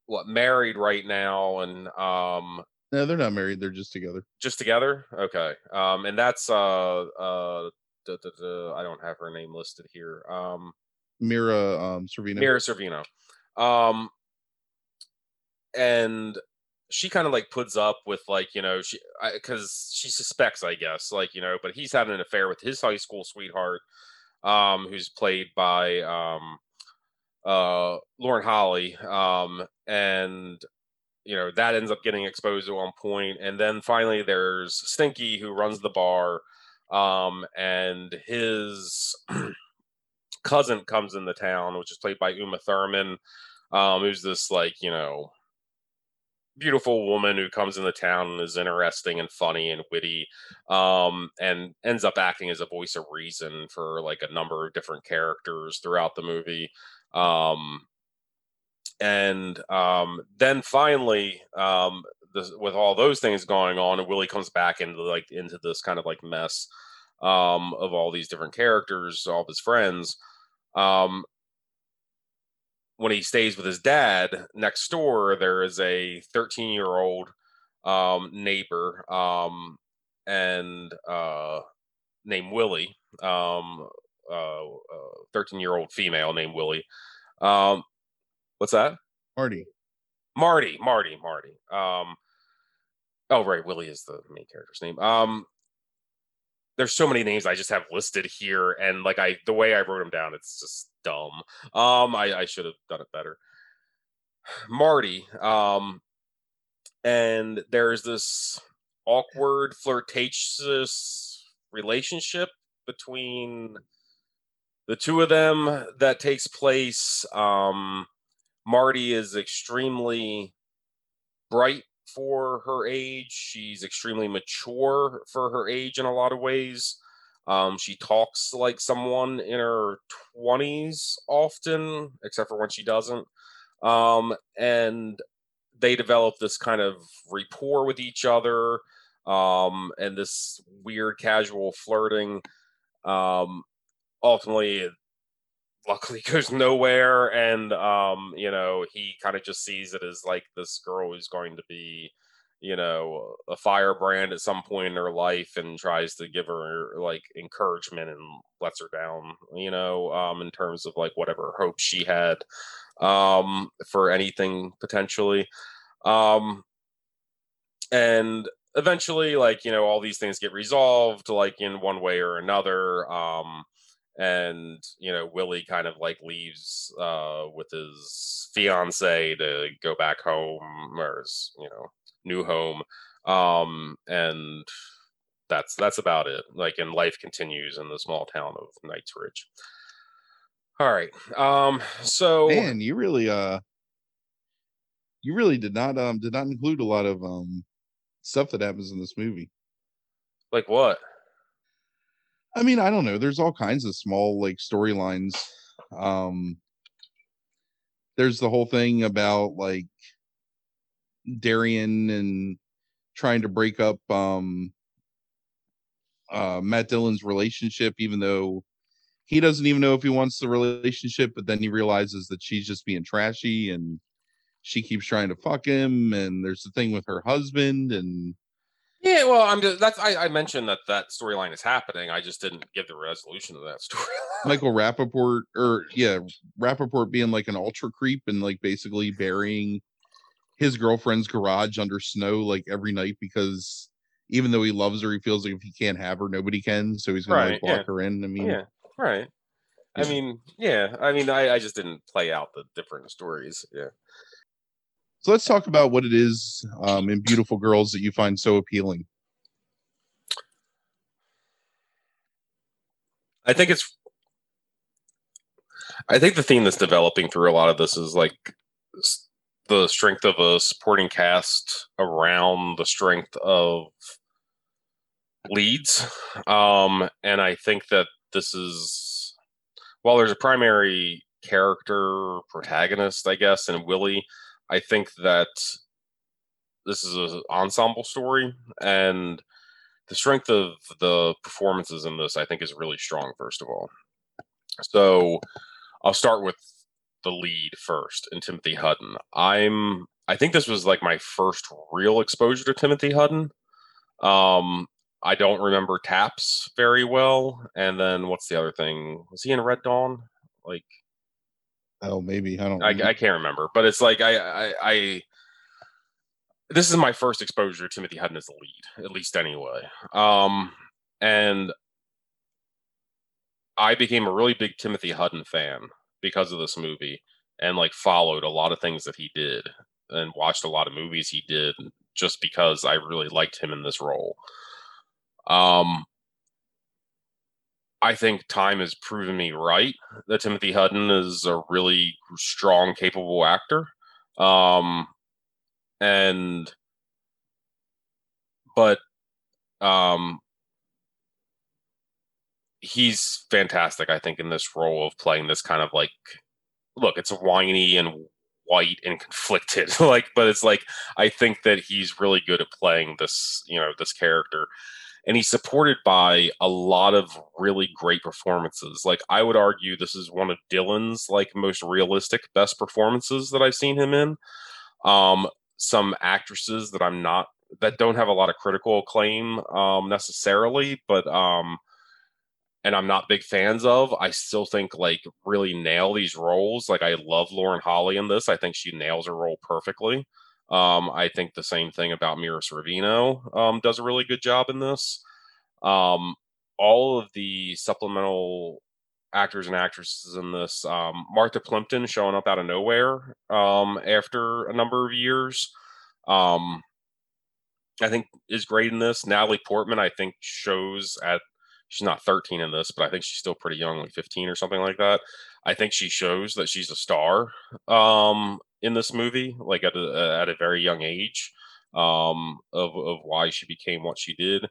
what married right now and um No, they're not married. They're just together. just together okay um and that's uh uh duh, duh, duh, i don't have her name listed here um Mira um Sorvino. mira sorvino um and she kind of like puts up with like you know she because she suspects i guess like you know but he's having an affair with his high school sweetheart um who's played by um uh, Lauren Holly, um, and you know that ends up getting exposed at one point, and then finally there's Stinky who runs the bar, um, and his cousin comes in the town, which is played by Uma Thurman, um, who's this like you know beautiful woman who comes in the town and is interesting and funny and witty um, and ends up acting as a voice of reason for like a number of different characters throughout the movie um, and um, then finally um, with all those things going on and willie comes back into like into this kind of like mess um, of all these different characters all of his friends um, when he stays with his dad next door, there is a 13 year old um, neighbor um, and uh, named Willie, um, uh, 13 uh, year old female named Willie. Um, what's that? Marty. Marty, Marty, Marty. Um, oh, right. Willie is the main character's name. There's so many names I just have listed here, and like I, the way I wrote them down, it's just dumb. Um, I, I should have done it better. Marty, um, and there's this awkward, flirtatious relationship between the two of them that takes place. Um, Marty is extremely bright for her age. She's extremely mature for her age in a lot of ways. Um, she talks like someone in her 20s often, except for when she doesn't. Um, and they develop this kind of rapport with each other um, and this weird casual flirting. Um, ultimately, luckily goes nowhere and um you know he kind of just sees it as like this girl who's going to be you know a firebrand at some point in her life and tries to give her like encouragement and lets her down you know um in terms of like whatever hope she had um for anything potentially. Um and eventually like you know all these things get resolved like in one way or another um and you know willie kind of like leaves uh with his fiance to go back home or his you know new home um and that's that's about it like and life continues in the small town of knights ridge all right um so man you really uh you really did not um did not include a lot of um stuff that happens in this movie. Like what I mean, I don't know. There's all kinds of small like storylines. Um there's the whole thing about like Darian and trying to break up um uh Matt Dillon's relationship even though he doesn't even know if he wants the relationship, but then he realizes that she's just being trashy and she keeps trying to fuck him and there's the thing with her husband and yeah, well, I'm just that's I, I mentioned that that storyline is happening. I just didn't give the resolution of that story. Michael Rapaport, or yeah, Rapaport being like an ultra creep and like basically burying his girlfriend's garage under snow like every night because even though he loves her, he feels like if he can't have her, nobody can. So he's gonna right, like block yeah. her in. I mean, yeah, right. I mean, yeah. I mean, I, I just didn't play out the different stories. Yeah. So let's talk about what it is um, in beautiful girls that you find so appealing. I think it's. I think the theme that's developing through a lot of this is like the strength of a supporting cast around the strength of leads, um, and I think that this is while there's a primary character protagonist, I guess, and Willie. I think that this is an ensemble story, and the strength of the performances in this, I think, is really strong. First of all, so I'll start with the lead first, and Timothy Hutton. I'm, I think this was like my first real exposure to Timothy Hutton. Um, I don't remember Taps very well, and then what's the other thing? Was he in Red Dawn? Like Oh, maybe I don't. I, I can't remember, but it's like I, I, I, This is my first exposure to Timothy Hutton as the lead, at least anyway. Um, and I became a really big Timothy Hutton fan because of this movie. and like followed a lot of things that he did and watched a lot of movies he did just because I really liked him in this role. Um, I think time has proven me right that Timothy Hutton is a really strong, capable actor. Um, and, but, um, he's fantastic, I think, in this role of playing this kind of like, look, it's whiny and white and conflicted, like, but it's like, I think that he's really good at playing this, you know, this character and he's supported by a lot of really great performances. Like I would argue this is one of Dillon's like most realistic best performances that I've seen him in. Um some actresses that I'm not that don't have a lot of critical acclaim um necessarily, but um and I'm not big fans of, I still think like really nail these roles. Like I love Lauren Holly in this. I think she nails her role perfectly. Um, I think the same thing about Mira Sorvino um, does a really good job in this. Um, all of the supplemental actors and actresses in this, um, Martha Plimpton showing up out of nowhere um, after a number of years, um, I think is great in this. Natalie Portman, I think, shows at she's not 13 in this, but I think she's still pretty young, like 15 or something like that. I think she shows that she's a star um, in this movie, like at a, at a very young age, um, of of why she became what she did.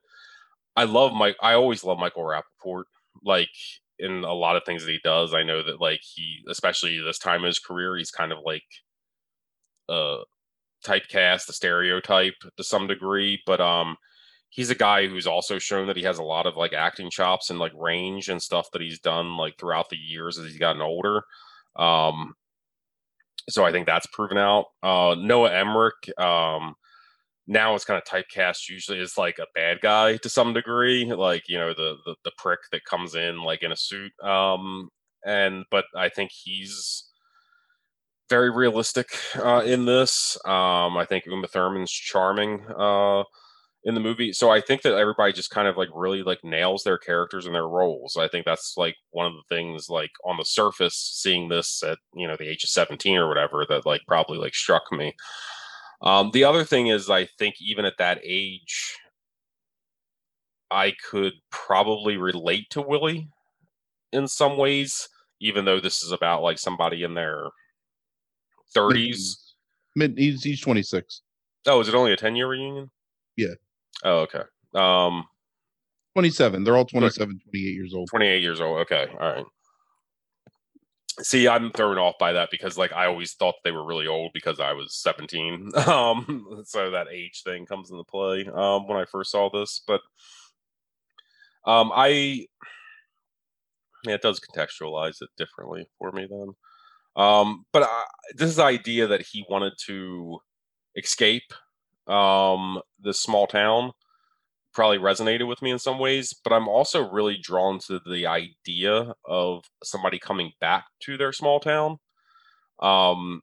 I love Mike. I always love Michael Rapaport. Like in a lot of things that he does, I know that like he, especially this time in his career, he's kind of like a typecast, a stereotype to some degree. But um, he's a guy who's also shown that he has a lot of like acting chops and like range and stuff that he's done like throughout the years as he's gotten older. Um, so I think that's proven out. Uh, Noah Emmerich, um, now it's kind of typecast usually as like a bad guy to some degree, like you know the the, the prick that comes in like in a suit. Um, and but I think he's very realistic uh, in this. Um, I think Uma Thurman's charming. Uh, in the movie. So I think that everybody just kind of like really like nails their characters and their roles. I think that's like one of the things like on the surface seeing this at, you know, the age of 17 or whatever that like probably like struck me. Um the other thing is I think even at that age I could probably relate to Willie in some ways even though this is about like somebody in their 30s. Mid he's, he's 26. Oh, is it only a 10 year reunion? Yeah. Oh, okay. Um, 27. They're all 27, 28 years old. 28 years old. Okay. All right. See, I'm thrown off by that because like I always thought they were really old because I was 17. Um, so that age thing comes into play um when I first saw this, but um I yeah, it does contextualize it differently for me then. Um, but I, this idea that he wanted to escape um, this small town probably resonated with me in some ways, but I'm also really drawn to the idea of somebody coming back to their small town. Um,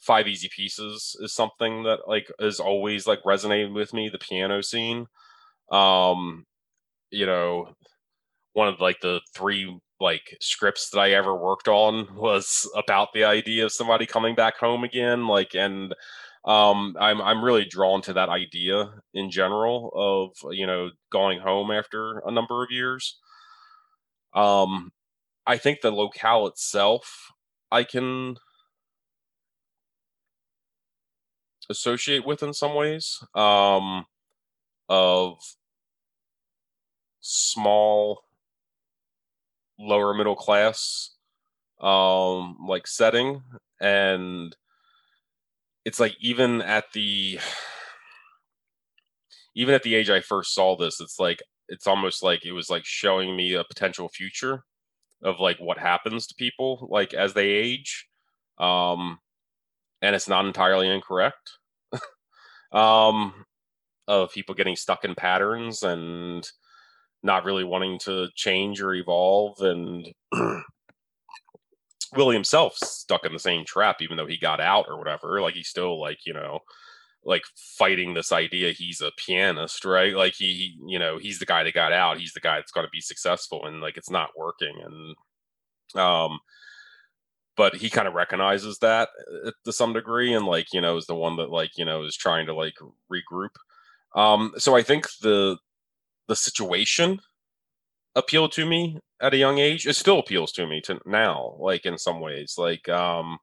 Five Easy Pieces is something that like is always like resonated with me. The piano scene, um, you know, one of like the three like scripts that I ever worked on was about the idea of somebody coming back home again, like and um, I'm I'm really drawn to that idea in general of you know going home after a number of years. Um, I think the locale itself I can associate with in some ways um, of small lower middle class um like setting and it's like even at the even at the age I first saw this, it's like it's almost like it was like showing me a potential future of like what happens to people like as they age. Um and it's not entirely incorrect. um of people getting stuck in patterns and not really wanting to change or evolve and Willie himself stuck in the same trap, even though he got out or whatever. Like he's still like, you know, like fighting this idea he's a pianist, right? Like he, you know, he's the guy that got out. He's the guy that's going to be successful, and like it's not working. And um, but he kind of recognizes that uh, to some degree and like you know is the one that like you know is trying to like regroup um so i think the the situation appealed to me at a young age it still appeals to me to now like in some ways like um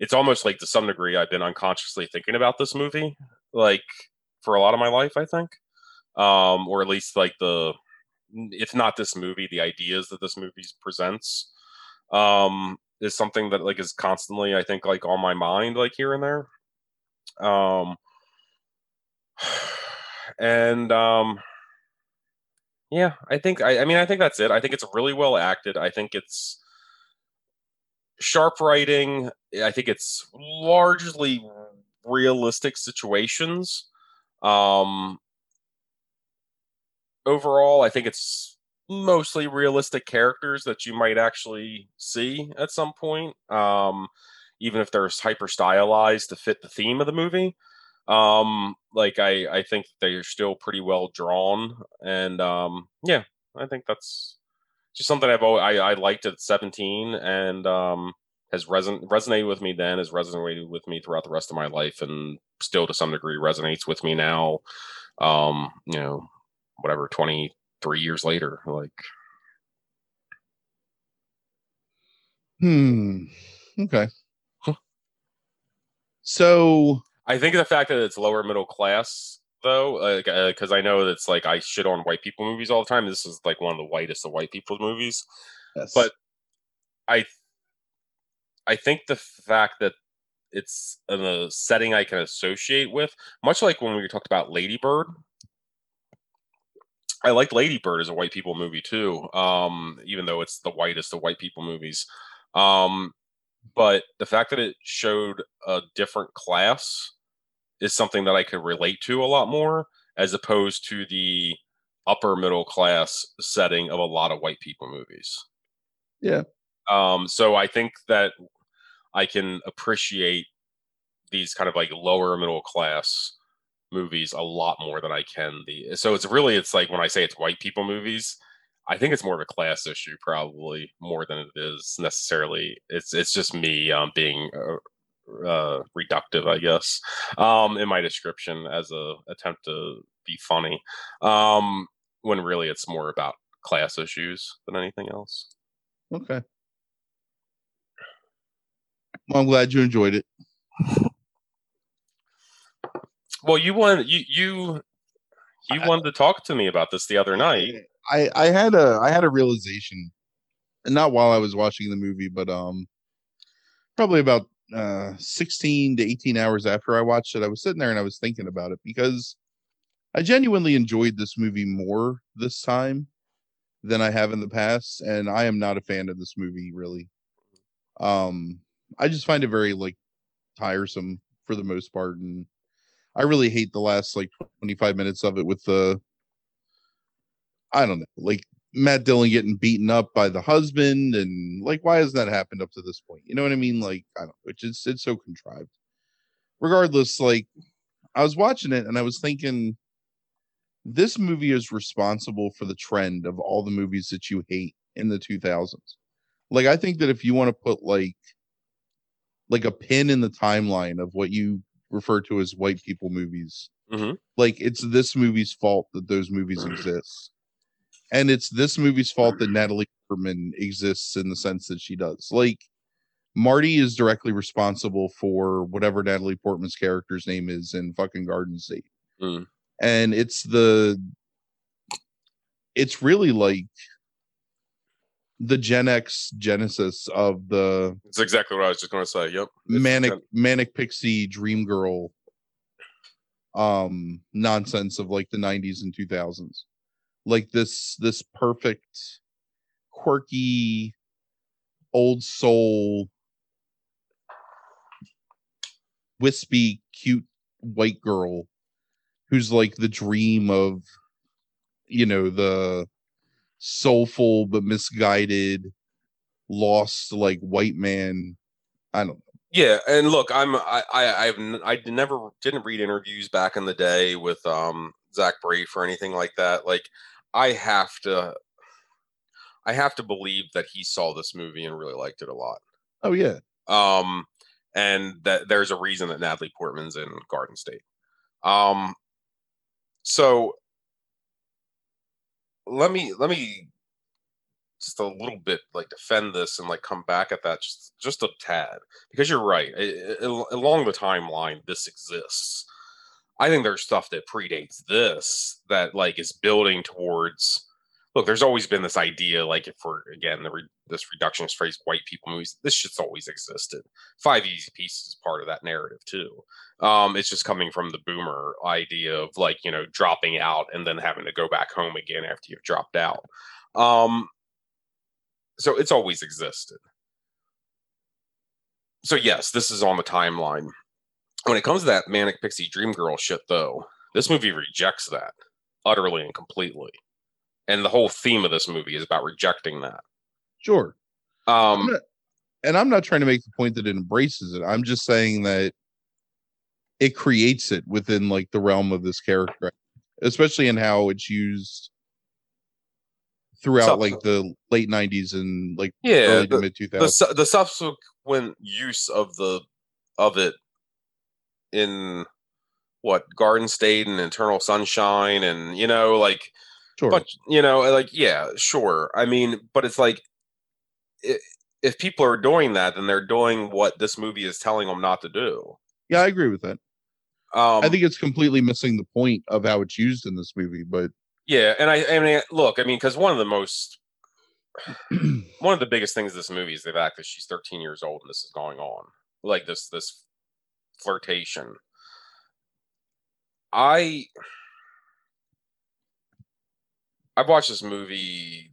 it's almost like to some degree i've been unconsciously thinking about this movie like for a lot of my life i think. Um or at least like the if not this movie the ideas that this movie presents um is something that like is constantly i think like on my mind like here and there. Um and um yeah i think I, I mean i think that's it. I think it's really well acted. I think it's sharp writing. I think it's largely realistic situations. Um overall i think it's mostly realistic characters that you might actually see at some point, um, even if they're hyper stylized to fit the theme of the movie. Um, like I, I think they're still pretty well drawn, and um, yeah, I think that's just something I've always, I, I liked at 17, and um, has reson- resonated with me then, has resonated with me throughout the rest of my life, and still to some degree resonates with me now. Um, you know, whatever 23 years later. Like, hmm. Okay. So I think the fact that it's lower middle class, though, like, because uh, I know that's like I shit on white people movies all the time. This is like one of the whitest of white people movies. Yes. But I, I think the fact that it's in a setting I can associate with, much like when we talked about Lady Bird, I liked Lady Bird as a white people movie too, um, even though it's the whitest of white people movies. Um, but the fact that it showed a different class is something that I could relate to a lot more, as opposed to the upper middle class setting of a lot of white people movies. Yeah. Um, so I think that I can appreciate these kind of like lower middle class movies a lot more than I can the. So it's really it's like when I say it's white people movies, I think it's more of a class issue probably more than it is necessarily. It's it's just me um, being uh, reductive, I guess, um, in my description as a attempt to be funny. Um, when really it's more about class issues than anything else. Okay. Well, I'm glad you enjoyed it. Well, you wanted you you you wanted to talk to me about this the other night. I I had a I had a realization, not while I was watching the movie, but um, probably about uh 16 to 18 hours after I watched it, I was sitting there and I was thinking about it because I genuinely enjoyed this movie more this time than I have in the past, and I am not a fan of this movie really. Um, I just find it very like tiresome for the most part, and I really hate the last like 25 minutes of it with the I don't know, like Matt Dillon getting beaten up by the husband and like why has that happened up to this point? You know what I mean? Like I don't know, it's it's so contrived. Regardless, like I was watching it and I was thinking this movie is responsible for the trend of all the movies that you hate in the 2000s. Like I think that if you want to put like like a pin in the timeline of what you refer to as white people movies. Mm-hmm. Like it's this movie's fault that those movies exist, and it's this movie's fault that Natalie Portman exists in the sense that she does. Like Marty is directly responsible for whatever Natalie Portman's character's name is in fucking Garden State, mm. and it's the it's really like the Gen X genesis of the. It's exactly what I was just going to say. Yep. manic Gen- manic pixie dream girl um nonsense of like the 90s and 2000s like this this perfect quirky old soul wispy cute white girl who's like the dream of you know the soulful but misguided, lost like white man. I don't know. Yeah, and look, I'm I I I've I never didn't read interviews back in the day with um Zach Braff or anything like that. Like I have to I have to believe that he saw this movie and really liked it a lot. Oh yeah. Um, and that there's a reason that Natalie Portman's in Garden State. Um, so let me let me just a little bit like defend this and like come back at that just just a tad because you're right it, it, along the timeline this exists i think there's stuff that predates this that like is building towards look there's always been this idea like if we're again the re, this reductionist phrase white people movies this shit's always existed five easy pieces is part of that narrative too um it's just coming from the boomer idea of like you know dropping out and then having to go back home again after you've dropped out um so it's always existed. So yes, this is on the timeline. When it comes to that manic pixie dream girl shit, though, this movie rejects that utterly and completely. And the whole theme of this movie is about rejecting that. Sure. Um, I'm not, and I'm not trying to make the point that it embraces it. I'm just saying that it creates it within like the realm of this character, especially in how it's used throughout like the late 90s and like yeah early the, mid 2000s the, the subsequent use of the of it in what garden state and eternal sunshine and you know like sure. but you know like yeah sure. I mean but it's like it, if people are doing that then they're doing what this movie is telling them not to do. Yeah i agree with that. Um, i think it's completely missing the point of how it's used in this movie but yeah, and I, I mean, look, I mean, because one of the most, one of the biggest things this movie is the fact that she's 13 years old and this is going on, like this this flirtation. I I've watched this movie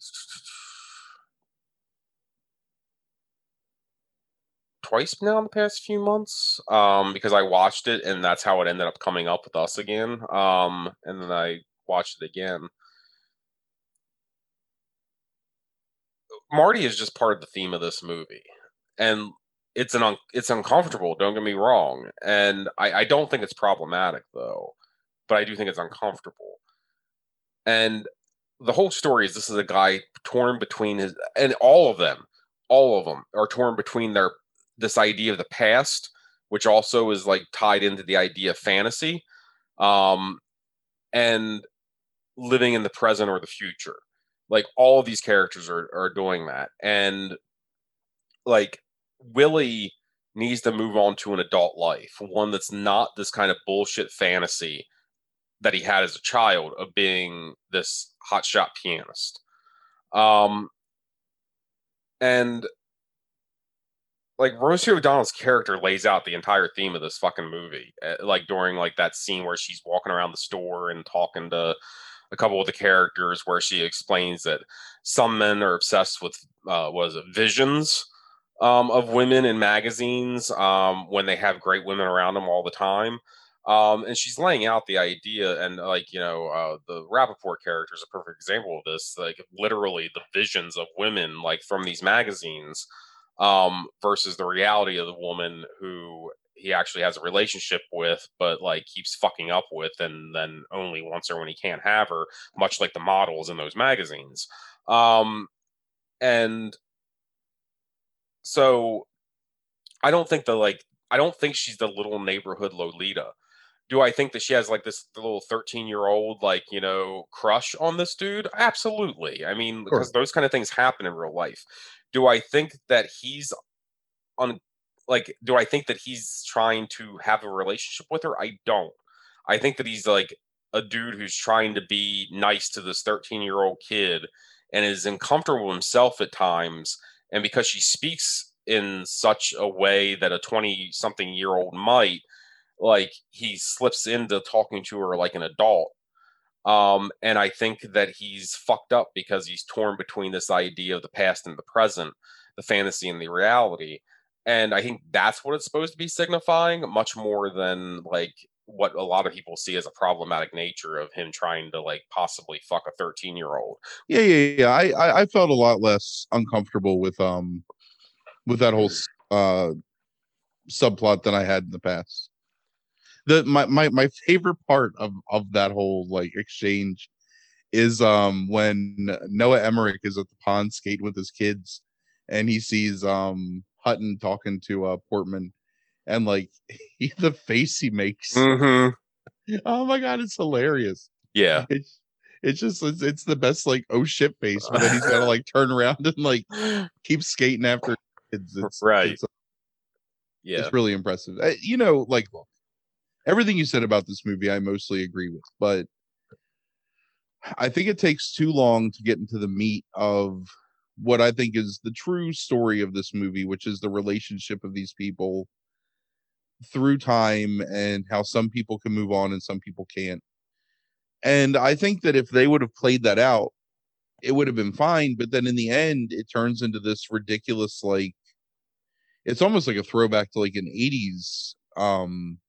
twice now in the past few months um, because I watched it and that's how it ended up coming up with us again. Um, and then I watched it again. Marty is just part of the theme of this movie, and it's an un- it's uncomfortable. Don't get me wrong, and I, I don't think it's problematic though, but I do think it's uncomfortable. And the whole story is this is a guy torn between his and all of them, all of them are torn between their this idea of the past, which also is like tied into the idea of fantasy, um, and living in the present or the future. Like all of these characters are are doing that. And like Willie needs to move on to an adult life, one that's not this kind of bullshit fantasy that he had as a child of being this hotshot pianist. Um and like Rosie O'Donnell's character lays out the entire theme of this fucking movie. Eh, like during like that scene where she's walking around the store and talking to a couple of the characters where she explains that some men are obsessed with uh, was it visions um, of women in magazines um, when they have great women around them all the time. Um, and she's laying out the idea, and like you know, uh, the Rapaport character is a perfect example of this. Like literally, the visions of women, like from these magazines, um, versus the reality of the woman who he actually has a relationship with, but like keeps fucking up with, and then only wants her when he can't have her, much like the models in those magazines. Um, and so I don't think the like I don't think she's the little neighborhood Lolita. Do I think that she has like this little 13 year old, like, you know, crush on this dude? Absolutely. I mean, because those kind of things happen in real life. Do I think that he's on like do I think that he's trying to have a relationship with her? I don't. I think that he's like a dude who's trying to be nice to this 13 year old kid and is uncomfortable himself at times. And because she speaks in such a way that a 20 something year old might, like he slips into talking to her like an adult. Um, and I think that he's fucked up because he's torn between this idea of the past and the present, the fantasy and the reality and I think that's what it's supposed to be signifying, much more than like what a lot of people see as a problematic nature of him trying to like possibly fuck a 13 year old. Yeah, yeah, yeah. I, I felt a lot less uncomfortable with um with that whole uh subplot than I had in the past. The my my my favorite part of of that whole like exchange is um when Noah Emmerich is at the pond skating with his kids and he sees um Hutton talking to uh Portman and like he, the face he makes. hmm Oh my god, it's hilarious. Yeah. It's it's just it's, it's the best like oh shit face, but then he's gotta like turn around and like keep skating after kids. It's, Right. It's, Yeah. it's really impressive. Uh, You know, like look, everything you said about this movie, I mostly agree with, but I think it takes too long to get into the meat of what I think is the true story of this movie, which is the relationship of these people through time and how some people can move on and some people can't. And I think that if they would have played that out, it would have been fine. But then in the end, it turns into this ridiculous, like, it's almost like a throwback to like an 80s um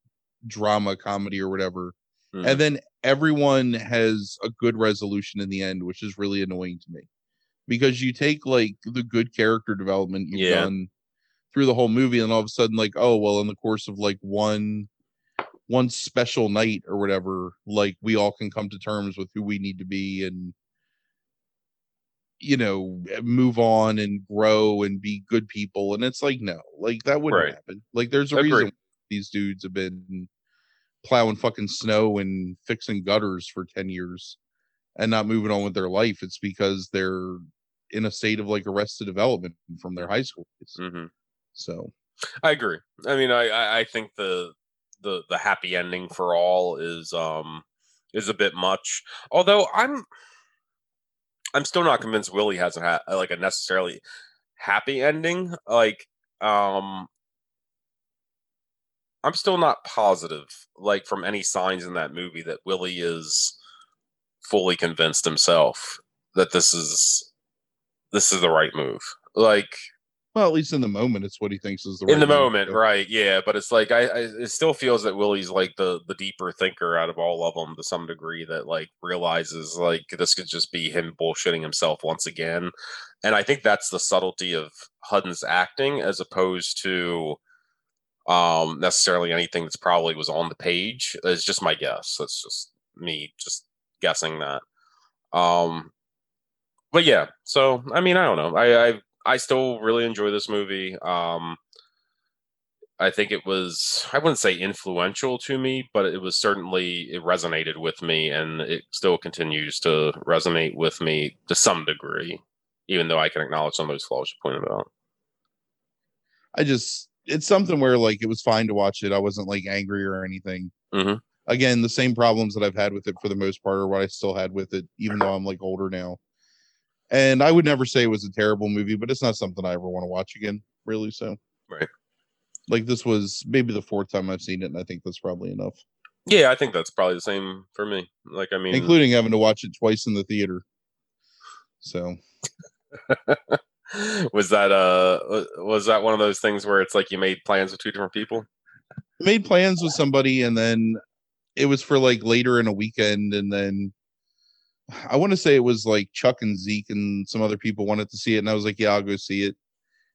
drama comedy or whatever. Mhm. And then everyone has a good resolution in the end, which is really annoying to me. Because you take like the good character development you've Yeah. done through the whole movie, and all of a sudden, like, oh well, in the course of like one one special night or whatever, like we all can come to terms with who we need to be and you know move on and grow and be good people and it's like no like that wouldn't Right. happen like there's a Agreed. reason these dudes have been plowing fucking snow and fixing gutters for 10 years and not moving on with their life it's because they're in a state of like arrested development from their high school days. Mm-hmm. So I agree. I mean, I, I I think the the the happy ending for all is um is a bit much. Although I'm I'm still not convinced Willie has a ha- like a necessarily happy ending. Like um I'm still not positive like from any signs in that movie that Willie is fully convinced himself that this is this is the right move. Like well at least in the moment it's what he thinks is the real thing. in the moment, right? Yeah, but it's like I, I it still feels that Willie's like the the deeper thinker out of all of them to some degree that like realizes like this could just be him bullshitting himself once again, and I think that's the subtlety of Hutton's acting as opposed to um necessarily anything that's probably was on the page. It's just my guess. That's just me just guessing that. Um, but yeah, so I mean, I don't know. I I I still really enjoy this movie. Um, I think it was I wouldn't say influential to me, but it was certainly it resonated with me, and it still continues to resonate with me to some degree, even though I can acknowledge some of those flaws you pointed out. I just it's something where like it was fine to watch it. I wasn't like angry or anything. Mhm. Again, the same problems that I've had with it for the most part are what I still had with it, even though I'm like older now. And I would never say it was a terrible movie, but it's not something I ever want to watch again, really. So Right. like this was maybe the fourth time I've seen it, and I think that's probably enough. Yeah, I think that's probably the same for me. Like, I mean, Including having to watch it twice in the theater. So was that uh was that one of those things where it's like you made plans with two different people? made plans with somebody and then it was for like later in a weekend and then I want to say it was like Chuck and Zeke and some other people wanted to see it and I was like yeah I'll go see it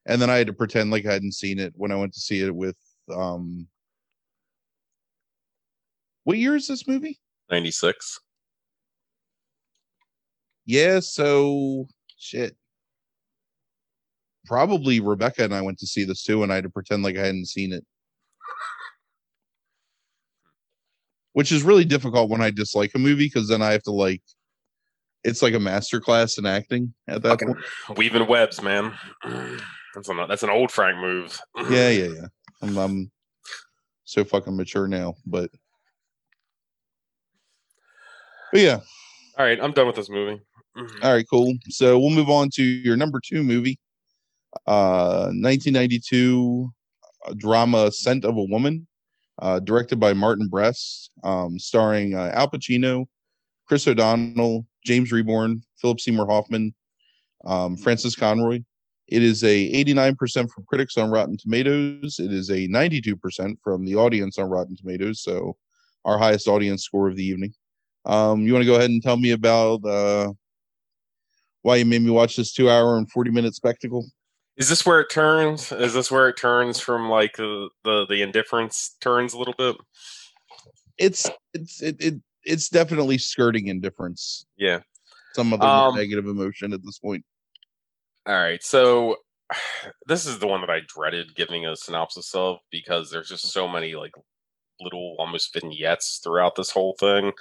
and then I had to pretend like I hadn't seen it when I went to see it with um what year is this movie? Ninety six. Yeah, so shit. Probably Rebecca and I went to see this too, and I had to pretend like I hadn't seen it. Which is really difficult when I dislike a movie because then I have to like it's like a master class in acting at that Fucking point. weaving webs, man. That's an that's an old Frank move. Yeah, yeah, yeah. I'm, I'm so fucking mature now, but but yeah. All right, I'm done with this movie. All right, cool. So we'll move on to your number two movie, uh, 1992 uh, drama "Scent of a Woman," uh, directed by Martin Brest, um, starring uh, Al Pacino, Chris O'Donnell, James Rebhorn, Philip Seymour Hoffman, um, Frances Conroy. It is a 89% from critics on Rotten Tomatoes. It is a 92% from the audience on Rotten Tomatoes. So, our highest audience score of the evening. Um, you want to go ahead and tell me about uh, why you made me watch this two hour and 40 minute spectacle? Is this where it turns? Is this where it turns from like the the, the indifference turns a little bit? It's it's it, it it's definitely skirting indifference. Yeah. Some of the Um, negative emotion at this point. All right. So this is the one that I dreaded giving a synopsis of because there's just so many like little almost vignettes throughout this whole thing.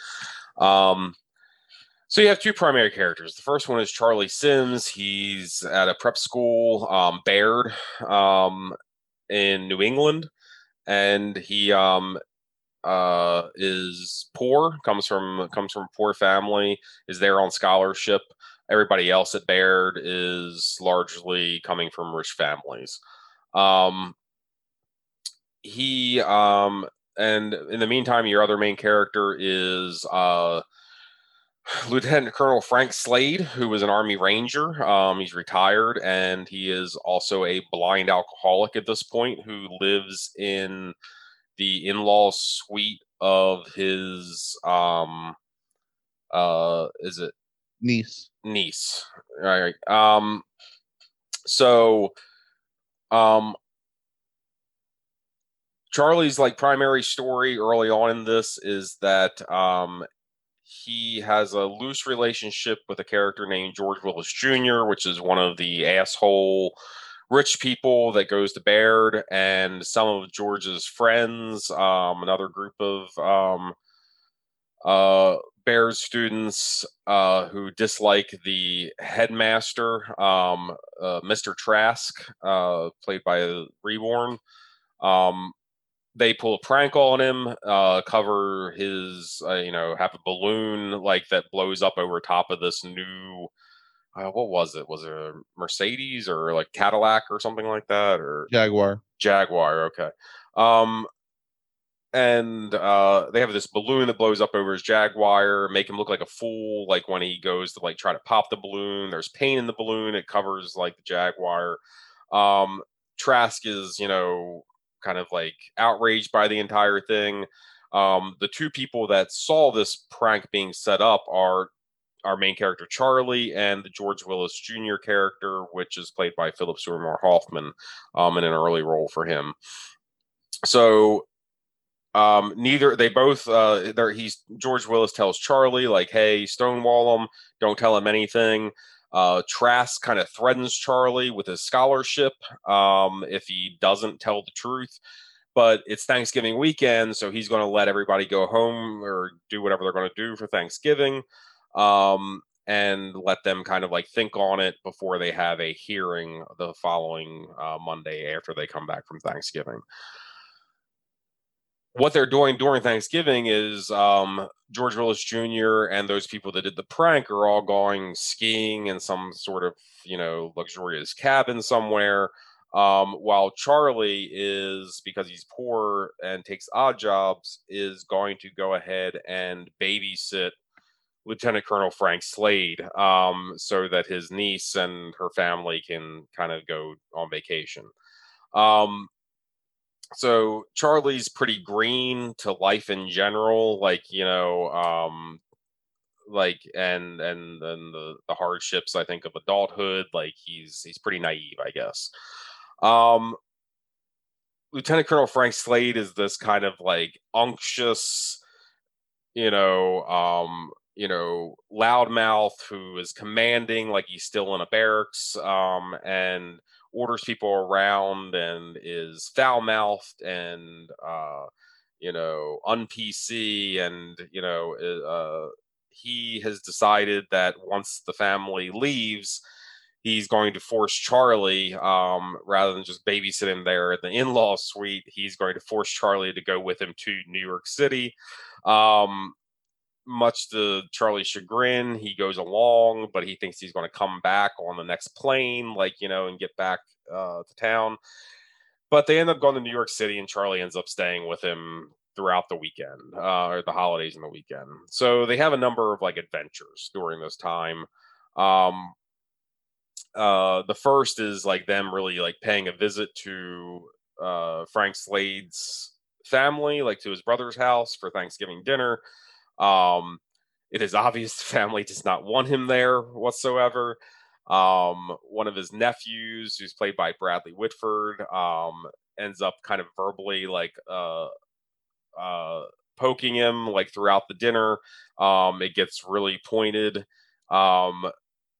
Um, so you have two primary characters. The first one is Charlie Sims. He's at a prep school, um, Baird, um, in New England, and he um, uh, is poor. comes from comes from poor family. Is there on scholarship. Everybody else at Baird is largely coming from rich families. Um, he um, and in the meantime, your other main character is uh, Lieutenant Colonel Frank Slade, who was an Army Ranger. Um, he's retired, and he is also a blind alcoholic at this point who lives in the in-law suite of his um uh is it? Niece. Niece. All right. Um so um charlie's like primary story early on in this is that um he has a loose relationship with a character named george willis jr which is one of the asshole rich people that goes to baird and some of george's friends um another group of um uh Baird students uh, who dislike the headmaster, um, uh, Mr. Trask, uh, played by Rebhorn. Um, they pull a prank on him, uh, cover his, uh, you know, have a balloon like that blows up over top of this new. Uh, what was it? Was it a Mercedes or like Cadillac or something like that, or Jaguar? Jaguar. Okay. Um, and uh, they have this balloon that blows up over his jaguar make him look like a fool like when he goes to like try to pop the balloon there's pain in the balloon it covers like the jaguar um trask is you know kind of like outraged by the entire thing um the two people that saw this prank being set up are our main character Charlie and the George Willis Jr. character, which is played by Philip Seymour Hoffman, um, in an early role for him. So um neither they both uh he's george willis tells charlie like hey stonewall him don't tell him anything uh trask kind of threatens charlie with his scholarship um if he doesn't tell the truth but it's thanksgiving weekend so he's going to let everybody go home or do whatever they're going to do for thanksgiving um and let them kind of like think on it before they have a hearing the following uh, monday after they come back from thanksgiving what they're doing during Thanksgiving is um, George Willis Jr. and those people that did the prank are all going skiing in some sort of you know luxurious cabin somewhere. Um, while Charlie is because he's poor and takes odd jobs, is going to go ahead and babysit Lieutenant Colonel Frank Slade um, so that his niece and her family can kind of go on vacation. Um, so Charlie's pretty green to life in general, like you know, um, like and and and the the hardships I think of adulthood. Like he's he's pretty naive, I guess. Um, Lieutenant Colonel Frank Slade is this kind of like unctuous, you know, um, you know, loudmouth who is commanding, like he's still in a barracks, um, and orders people around and is foul mouthed and uh, you know un PC and you know uh, he has decided that once the family leaves he's going to force Charlie, um, rather than just babysit him there at the in-law suite, he's going to force Charlie to go with him to New York City. Um, much to Charlie's chagrin, he goes along, but he thinks he's going to come back on the next plane, like, you know, and get back uh, to town. But they end up going to New York City, and Charlie ends up staying with him throughout the weekend, uh, or the holidays and the weekend. So they have a number of like adventures during this time. Um, uh, the first is like them really like paying a visit to uh, Frank Slade's family, like to his brother's house for Thanksgiving dinner. Um, it is obvious the family does not want him there whatsoever. Um, one of his nephews, who's played by Bradley Whitford, um, ends up kind of verbally like uh, uh, poking him like throughout the dinner. Um, it gets really pointed, um,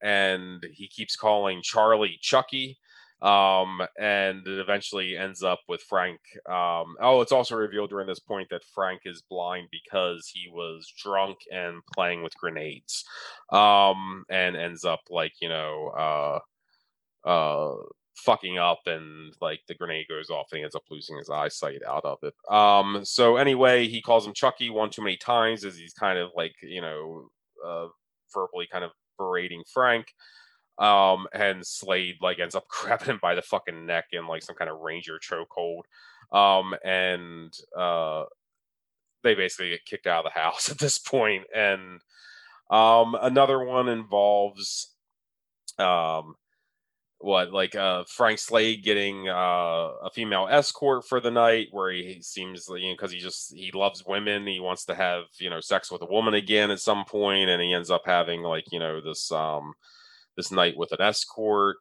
and he keeps calling Charlie Chucky. Um, and it eventually ends up with Frank. Um, oh, it's also revealed during this point that Frank is blind because he was drunk and playing with grenades, um, and ends up like you know, uh, uh, fucking up, and like the grenade goes off, and he ends up losing his eyesight out of it. Um, so anyway, he calls him Chucky one too many times as he's kind of like you know, uh, verbally kind of berating Frank. Um, and Slade like ends up grabbing him by the fucking neck in like some kind of ranger chokehold. Um, and uh, they basically get kicked out of the house at this point. And um, another one involves um, what like uh Frank Slade getting uh a female escort for the night where he seems you know because he just he loves women he wants to have you know sex with a woman again at some point and he ends up having like you know this um this night with an escort.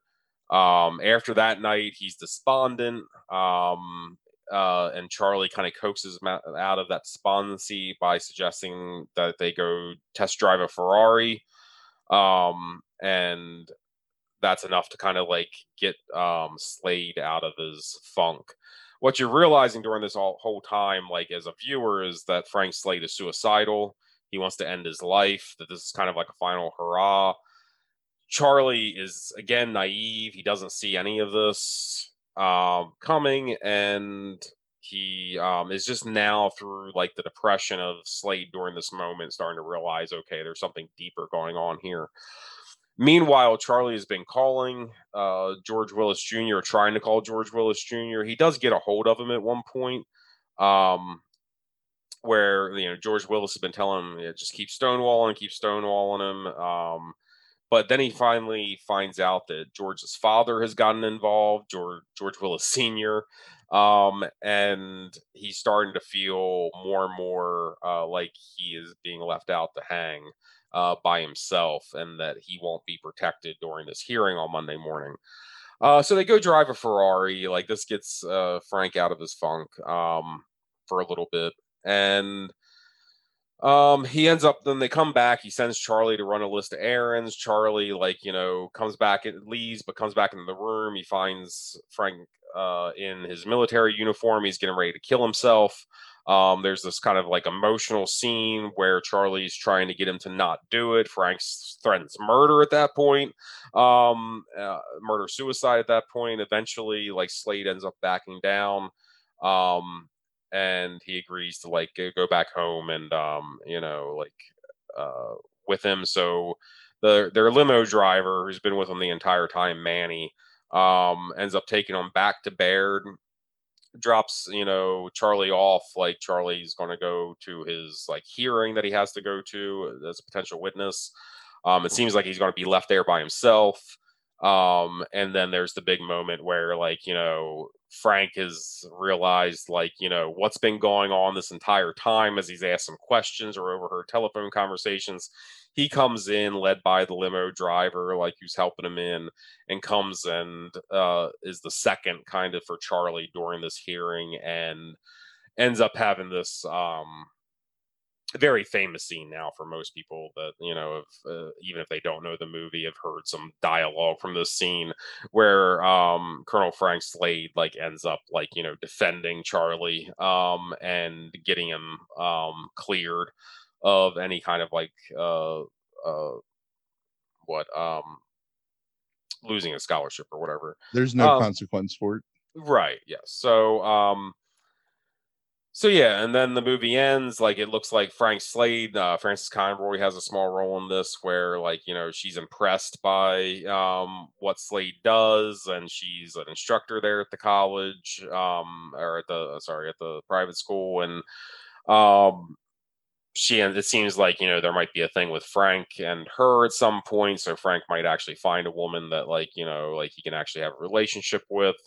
Um, after that night, he's despondent. Um, uh, and Charlie kind of coaxes him out of that despondency by suggesting that they go test drive a Ferrari. Um, and that's enough to kind of like get um, Slade out of his funk. What you're realizing during this all, whole time, like as a viewer, is that Frank Slade is suicidal. He wants to end his life. That this is kind of like a final hurrah. Charlie is again naive. He doesn't see any of this um, coming, and he um, is just now through like the depression of Slade during this moment, starting to realize, okay, there's something deeper going on here. Meanwhile, Charlie has been calling uh, George Willis Jr., trying to call George Willis Jr. He does get a hold of him at one point, um, where you know George Willis has been telling him, yeah, just keep stonewalling, keep stonewalling him. Um, but then he finally finds out that George's father has gotten involved, George George Willis Sr. Um, and he's starting to feel more and more uh, like he is being left out to hang uh, by himself and that he won't be protected during this hearing on Monday morning. Uh, so they go drive a Ferrari. Like this gets uh, Frank out of his funk um, for a little bit. And um, he ends up then they come back. He sends Charlie to run a list of errands. Charlie, like you know, comes back and leaves, but comes back into the room. He finds Frank uh, in his military uniform. He's getting ready to kill himself. Um, there's this kind of like emotional scene where Charlie's trying to get him to not do it. Frank threatens murder at that point, um, uh, murder suicide at that point. Eventually, like Slade ends up backing down. Um, and he agrees to like go back home and um you know like uh with him. So the their limo driver who's been with him the entire time manny um ends up taking him back to baird drops you know charlie off like charlie's going to go to his like hearing that he has to go to as a potential witness. Um it seems like he's going to be left there by himself. Um and then there's the big moment where like you know frank has realized like you know what's been going on this entire time as he's asked some questions or overheard telephone conversations he comes in led by the limo driver like who's helping him in and comes and uh is the second kind of for charlie during this hearing and ends up having this um very famous scene now for most people that you know if, uh, even if they don't know the movie have heard some dialogue from this scene where um, colonel frank slade like ends up like you know defending charlie um, and getting him um, cleared of any kind of like uh, uh, what um, losing a scholarship or whatever. There's no um, consequence for it. right yes. So um so yeah, and then the movie ends. Like it looks like Frank Slade, uh, Frances Conroy has a small role in this, where like you know she's impressed by um, what Slade does, and she's an instructor there at the college, um, or at the sorry at the private school, and um, she and it seems like you know there might be a thing with Frank and her at some point. So Frank might actually find a woman that like you know like he can actually have a relationship with.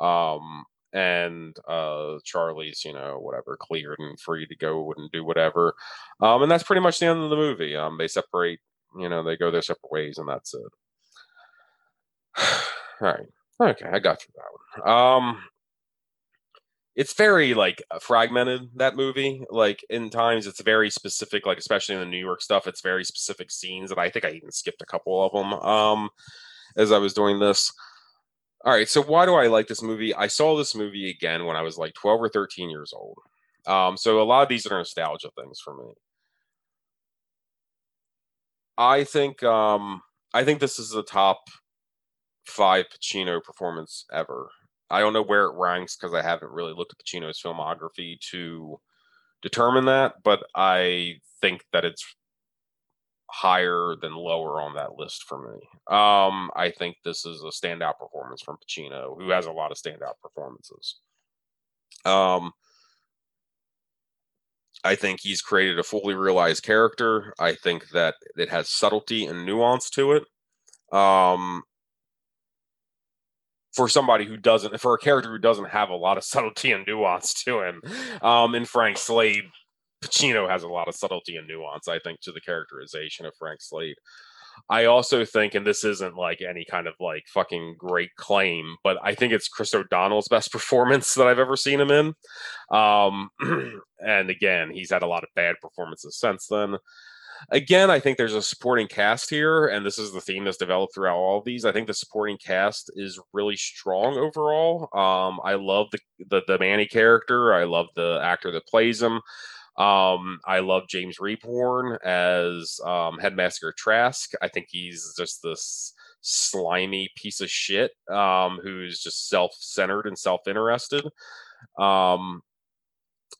Um, and uh, Charlie's, you know, whatever, cleared and free to go and do whatever. Um, and that's pretty much the end of the movie. Um, they separate, you know, they go their separate ways, and that's it. All right, okay, I got you that one. Um, it's very like fragmented that movie. Like in times, it's very specific. Like especially in the New York stuff, it's very specific scenes, and I think I even skipped a couple of them. Um, as I was doing this. All right, so why do I like this movie? I saw this movie again when I was like 12 or 13 years old. Um, so a lot of these are nostalgia things for me. I think um, I think this is the top five Pacino performance ever. I don't know where it ranks because I haven't really looked at Pacino's filmography to determine that, but I think that it's higher than lower on that list for me. Um, I think this is a standout performance from Pacino, who has a lot of standout performances. Um, I think he's created a fully realized character. I think that it has subtlety and nuance to it. Um, for somebody who doesn't, for a character who doesn't have a lot of subtlety and nuance to him, um, in Frank Slade, Pacino has a lot of subtlety and nuance, I think, to the characterization of Frank Slade. I also think, and this isn't like any kind of like fucking great claim, but I think it's Chris O'Donnell's best performance that I've ever seen him in. Um, and again, he's had a lot of bad performances since then. Again, I think there's a supporting cast here, and this is the theme that's developed throughout all of these. I think the supporting cast is really strong overall. Um, I love the, the the Manny character. I love the actor that plays him. Um, I love James Rebhorn as um, Headmaster Trask. I think he's just this slimy piece of shit um, who's just self-centered and self-interested. Um,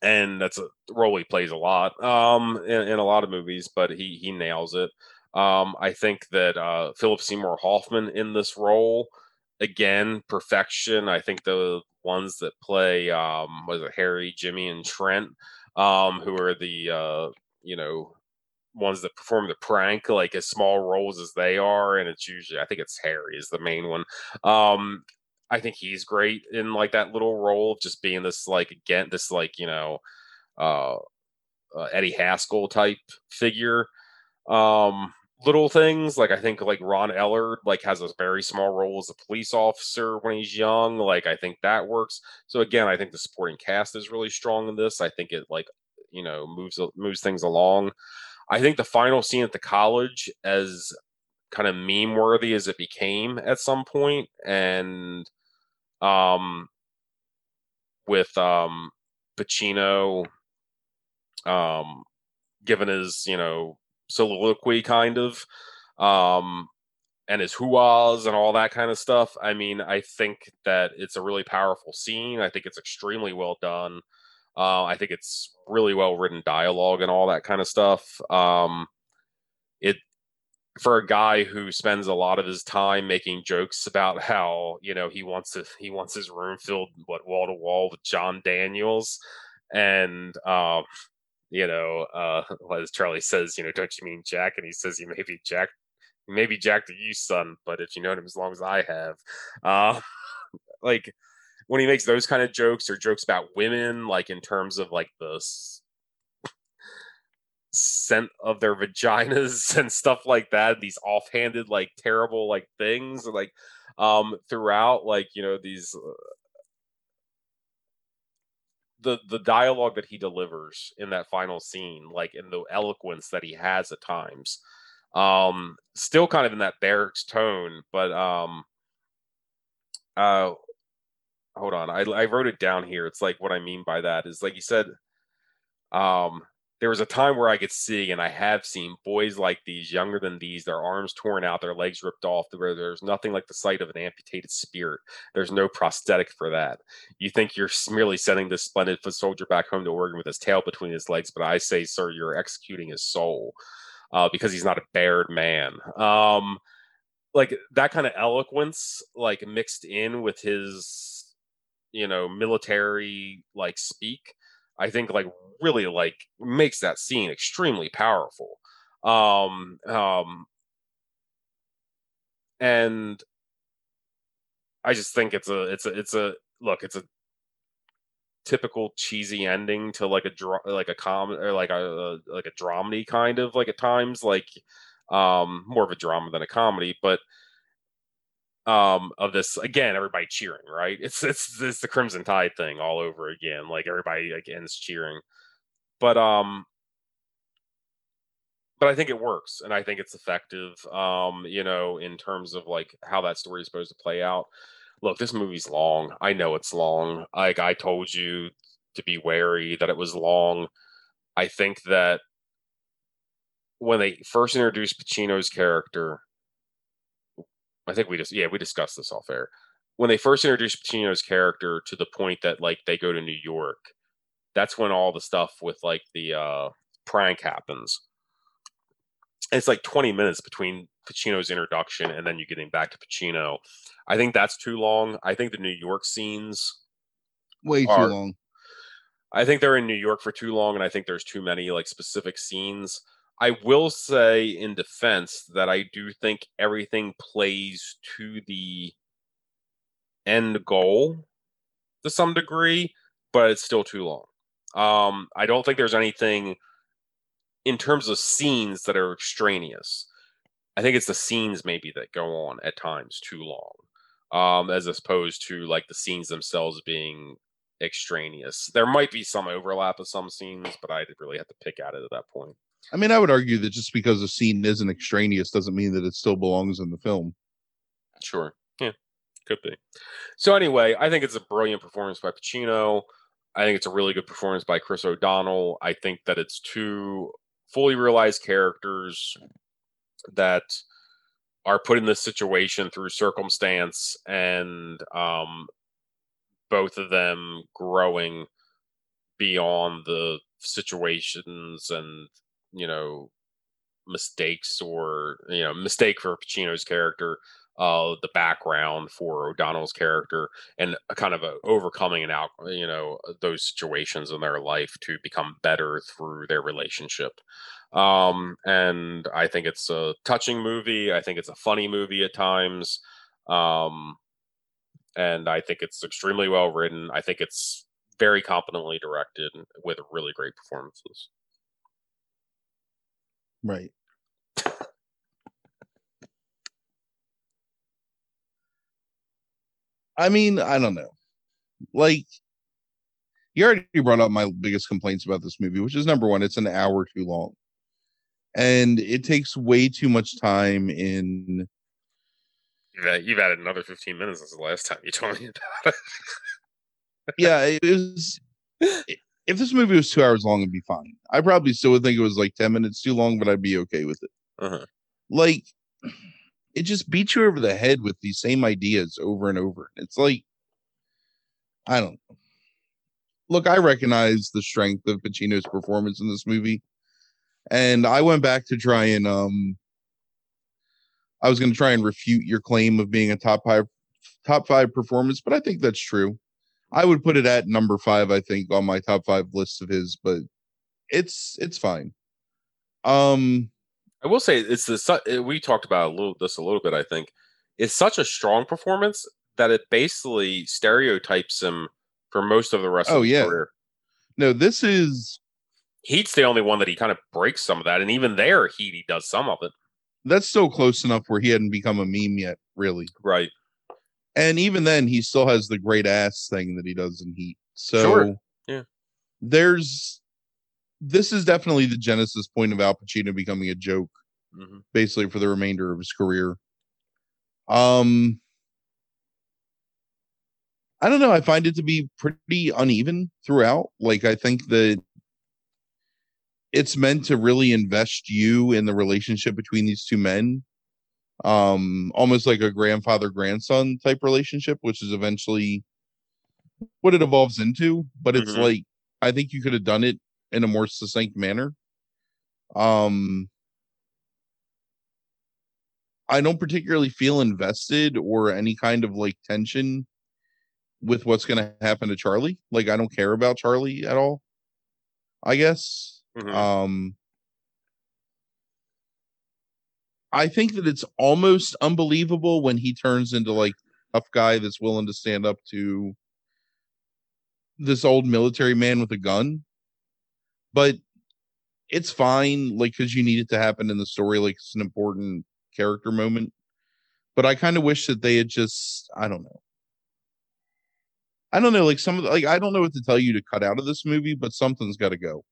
and that's a role he plays a lot um, in, in, a lot of movies, but he he nails it. Um, I think that uh, Philip Seymour Hoffman in this role, again, perfection. I think the ones that play um, was it Harry, Jimmy, and Trent um, who are the uh, you know ones that perform the prank like as small roles as they are and it's usually i think it's harry is the main one. Um i think he's great in like that little role of just being this like again this like you know uh, uh eddie haskell type figure. Um little things like i think like ron eldard like has a very small role as a police officer when he's young like i think that works so again i think the supporting cast is really strong in this i think it like you know moves moves things along. I think the final scene at the college, as kind of meme worthy as it became at some point, and um, with um, Pacino, um, given his you know soliloquy kind of, um, and his whoas and all that kind of stuff. I mean, I think that it's a really powerful scene. I think it's extremely well done. Uh, I think it's really well written dialogue and all that kind of stuff. Um, it for a guy who spends a lot of his time making jokes about how you know he wants to he wants his room filled what wall to wall with John Daniels, and um, you know, uh, as Charlie says, you know, don't you mean Jack? And he says, you may be Jack, maybe Jack to you, son, but if you know him as long as I have, uh, like when he makes those kind of jokes or jokes about women, like in terms of like the scent of their vaginas and stuff like that, these offhanded, like terrible, like things, like um throughout, like you know these. The the dialogue that he delivers in that final scene like in the eloquence that he has at times um still kind of in that barracks tone but um uh hold on. I, I wrote it down here. It's like what I mean by that is like you said, um, there was a time where I could see, and I have seen boys like these, younger than these, their arms torn out, their legs ripped off, where there's nothing like the sight of an amputated spirit. There's no prosthetic for that. You think you're merely sending this splendid foot soldier back home to Oregon with his tail between his legs, but I say, sir, you're executing his soul uh, because he's not a Baird man. Um, like that kind of eloquence, like mixed in with his you know military like speak i think like really like makes that scene extremely powerful. Um um and i just think it's a it's a it's a look it's a typical cheesy ending to like a dra- like a com or like a, a like a dramedy kind of like at times like um more of a drama than a comedy but um of this again everybody cheering right it's it's it's the crimson tide thing all over again like everybody again is cheering but um but i think it works and i think it's effective um you know in terms of like how that story is supposed to play out look, this movie's long. I know it's long. Like I told you to be wary that it was long. I think that when they first introduced Pacino's character, I think we just yeah we discussed this off air. When they first introduced Pacino's character to the point that like they go to New York, that's when all the stuff with like the uh, prank happens. And it's like 20 minutes between Pacino's introduction and then you getting back to Pacino. I think that's too long. I think the New York scenes way too long. I think they're in New York for too long, and I think there's too many like specific scenes. I will say in defense that I do think everything plays to the end goal to some degree, but it's still too long. Um, I don't think there's anything in terms of scenes that are extraneous. I think it's the scenes maybe that go on at times too long, um, as opposed to like the scenes themselves being extraneous. There might be some overlap of some scenes, but I didn't really have to pick at it at that point. I mean, I would argue that just because a scene isn't extraneous doesn't mean that it still belongs in the film. Sure. Yeah, could be. So anyway, I think it's a brilliant performance by Pacino. I think it's a really good performance by Chris O'Donnell. I think that it's two fully realized characters that are put in this situation through circumstance and um, both of them growing beyond the situations and you know mistakes or you know mistake for Pacino's character, uh, the background for O'Donnell's character, and a kind of a overcoming and out you know those situations in their life to become better through their relationship. Um, and I think it's a touching movie. I think it's a funny movie at times. Um, and I think it's extremely well written. I think it's very competently directed with really great performances. Right. I mean, I don't know. Like, you already brought up my biggest complaints about this movie, which is number one, it's an hour too long. And it takes way too much time in. You've added another 15 minutes since the last time you told me about it. yeah, it was if this movie was two hours long, it'd be fine. I probably still would think it was like 10 minutes too long, but I'd be okay with it. Uh-huh. Like, it just beats you over the head with these same ideas over and over. It's like, I don't know. Look, I recognize the strength of Pacino's performance in this movie. And I went back to try and, um, I was going to try and refute your claim of being a top five, top five performance, but I think that's true. I would put it at number five, I think, on my top five list of his, but it's it's fine. Um I will say it's the we talked about a little this a little bit, I think. It's such a strong performance that it basically stereotypes him for most of the rest oh, of his yeah. career. No, this is Heat's the only one that he kind of breaks some of that, and even there, Heat he does some of it. That's still close enough where he hadn't become a meme yet, really. Right. And even then, he still has the great ass thing that he does in Heat. So sure. yeah, there's this is definitely the genesis point of Al Pacino becoming a joke, mm-hmm. basically for the remainder of his career. Um, I don't know. I find it to be pretty uneven throughout. Like I think that it's meant to really invest you in the relationship between these two men um almost like a grandfather grandson type relationship which is eventually what it evolves into but it's mm-hmm. like i think you could have done it in a more succinct manner um i don't particularly feel invested or any kind of like tension with what's going to happen to charlie like i don't care about charlie at all i guess mm-hmm. um I think that it's almost unbelievable when he turns into like a guy that's willing to stand up to this old military man with a gun. But it's fine, like because you need it to happen in the story, like it's an important character moment. But I kind of wish that they had just I don't know. I don't know, like some of the, like I don't know what to tell you to cut out of this movie, but something's got to go,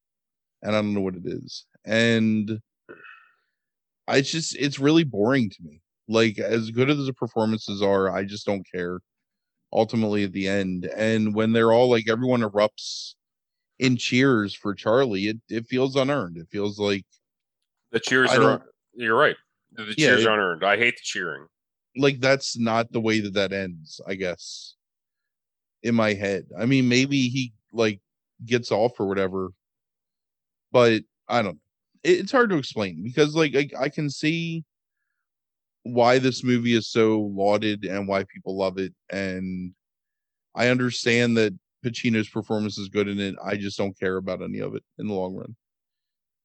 and I don't know what it is. And I just it's really boring to me. Like as good as the performances are, I just don't care. ultimately at the end. And when they're all like everyone erupts in cheers for Charlie, it, it feels unearned. It feels like The cheers I are. You're right. The Yeah, cheers it- are unearned. I hate the cheering. like that's not the way that that ends, I guess. In my head. I mean, maybe he like gets off or whatever. But I don't it's hard to explain because like I, I can see why this movie is so lauded and why people love it and I understand that Pacino's performance is good in it. I just don't care about any of it in the long run.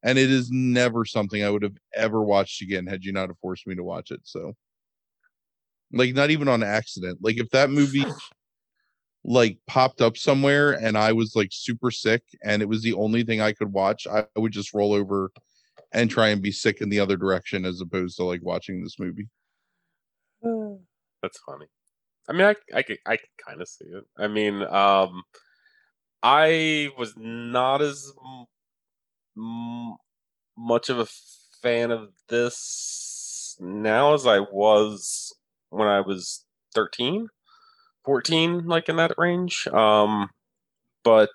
And it is never something I would have ever watched again had you not have forced me to watch it. So like not even on accident. Like if that movie like popped up somewhere and I was like super sick and it was the only thing I could watch, I would just roll over and try and be sick in the other direction as opposed to like watching this movie. That's funny. I mean, I I could I can kind of see it. I mean, um, I was not as m- m- much of a fan of this now as I was when I was 13, 14, like in that range. Um, but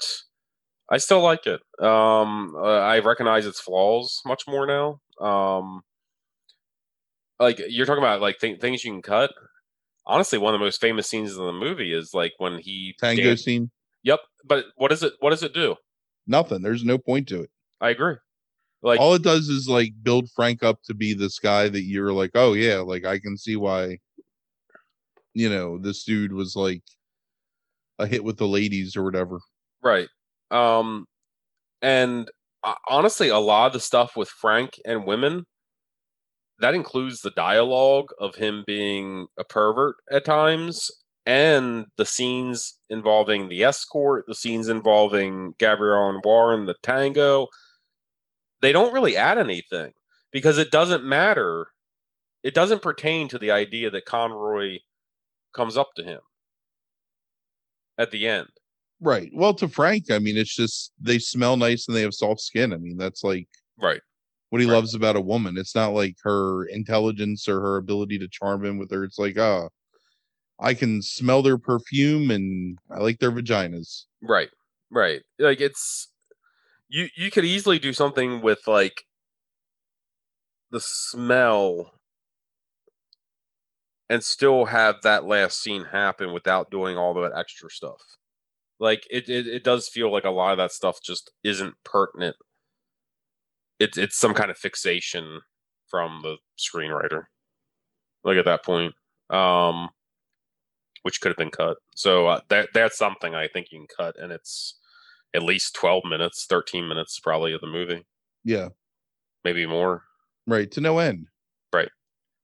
I still like it. Um, uh, I recognize its flaws much more now. Um, like you're talking about like th- things you can cut. Honestly, one of the most famous scenes in the movie is like when he Tango dan- scene, Yep, but what does it? What does it do? nothing. There's no point to it. I agree. Like All it does is like build Frank up to be this guy that you're like, oh yeah, like I can see why you know, this dude was like a hit with the ladies or whatever. Right. Um and uh, honestly a lot of the stuff with Frank and women that includes the dialogue of him being a pervert at times and the scenes involving the escort, the scenes involving Gabrielle Anwar, the tango. They don't really add anything because it doesn't matter. It doesn't pertain to the idea that Conroy comes up to him at the end. Right. Well, to Frank, I mean, it's just they smell nice and they have soft skin. I mean, that's like Right. what he Right. loves about a woman. It's not like her intelligence or her ability to charm him with her. It's like, ah, I can smell their perfume and I like their vaginas. Right. Right. Like it's you you could easily do something with like the smell and still have that last scene happen without doing all that extra stuff. Like it, it it does feel like a lot of that stuff just isn't pertinent. It's it's some kind of fixation from the screenwriter. Like at that point. Um which could have been cut. So uh, that that's something I think you can cut, and it's at least twelve minutes, thirteen minutes probably of the movie, Yeah. maybe more. Right. To no end. Right.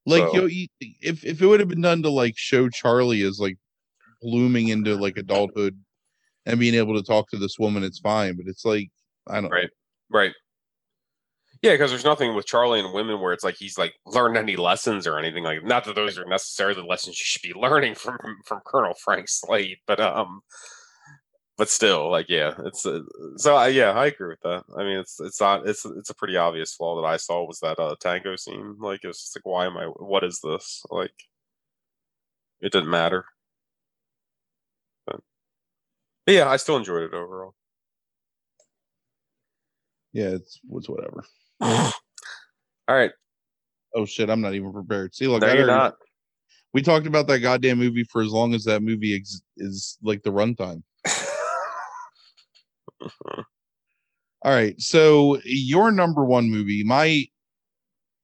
Like So- you, if if it would have been done to like show Charlie as like blooming into like adulthood and being able to talk to this woman, it's fine. But it's like I don't Right. Right. Yeah, because there's nothing with Charlie and women where it's like he's like learned any lessons or anything like. Not that those are necessarily the lessons you should be learning from from Colonel Frank Slade, but um, but still, like yeah, it's uh, so I yeah I agree with that. I mean, it's it's not it's it's a pretty obvious flaw that I saw was that uh tango scene. Like it's like why am I? What is this? Like it didn't matter. But, yeah, I still enjoyed it overall. Yeah, it's it's whatever. All right, Oh shit, I'm not even prepared. See, look, no, I you're already- not. we talked about that goddamn movie for as long as that movie ex- is like the runtime. All right, so your number one movie, my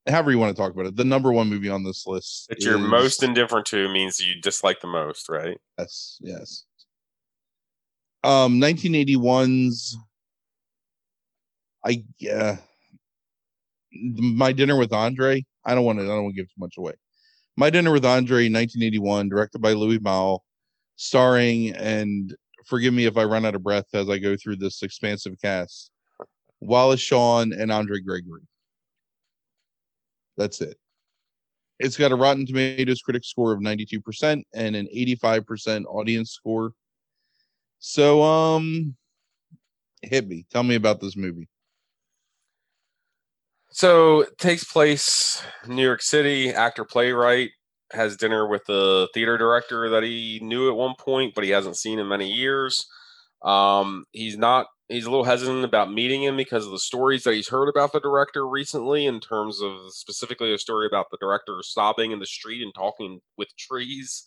however you want to talk about it, the number one movie on this list. that you're is- most indifferent to means you dislike the most, right? Yes, yes. Um, 1981's. I yeah. My dinner with Andre. I don't want to. I don't want to give too much away. My dinner with Andre, 1981, directed by Louis Malle, starring and forgive me if I run out of breath as I go through this expansive cast. Wallace Shawn and Andre Gregory. That's it. It's got a Rotten Tomatoes critic score of 92% and an 85% audience score. So um hit me. Tell me about this movie. So it takes place in New York City, actor playwright has dinner with the theater director that he knew at one point, but he hasn't seen in many years. Um, he's not. He's a little hesitant about meeting him because of the stories that he's heard about the director recently, in terms of specifically a story about the director sobbing in the street and talking with trees.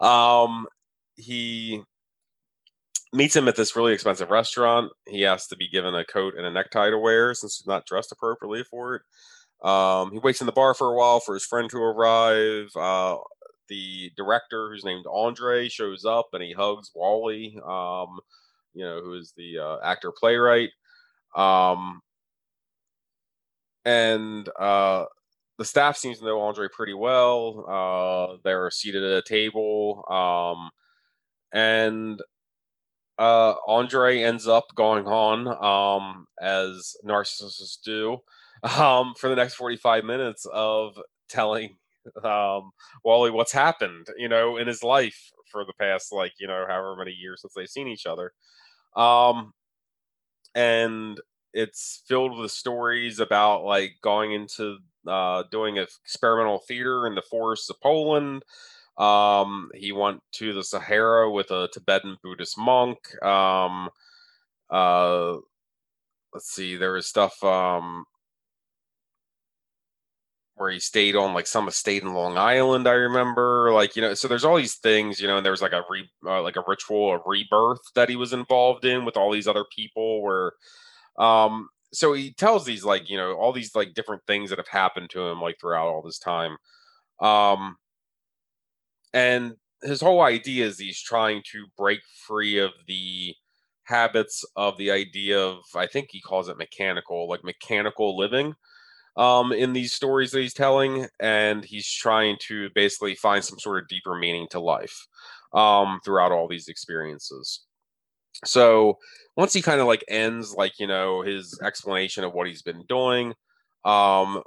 Um, he meets him at this really expensive restaurant. He has to be given a coat and a necktie to wear since he's not dressed appropriately for it. Um, he waits in the bar for a while for his friend to arrive. Uh, the director, who's named Andre, shows up and he hugs Wally, um, you know, who is the uh, actor playwright. Um, and uh, the staff seems to know Andre pretty well. Uh, they're seated at a table. Um, and uh, Andre ends up going on, um, as narcissists do, um, for the next 45 minutes of telling um, Wally what's happened, you know, in his life for the past, like, you know, however many years since they've seen each other. Um, and it's filled with stories about like going into uh, doing experimental theater in the forests of Poland. Um, he went to the Sahara with a Tibetan Buddhist monk. Um, uh, let's see, there was stuff um, where he stayed on like some estate in Long Island. I remember, like you know, so there's all these things, you know, and there was like a re, uh, like a ritual, a rebirth that he was involved in with all these other people. Where, um, so he tells these like you know all these like different things that have happened to him like throughout all this time, um, and his whole idea is he's trying to break free of the habits of the idea of I think he calls it mechanical, like mechanical living um, in these stories that he's telling, and he's trying to basically find some sort of deeper meaning to life um, throughout all these experiences. So once he kind of like ends, like you know, his explanation of what he's been doing, um,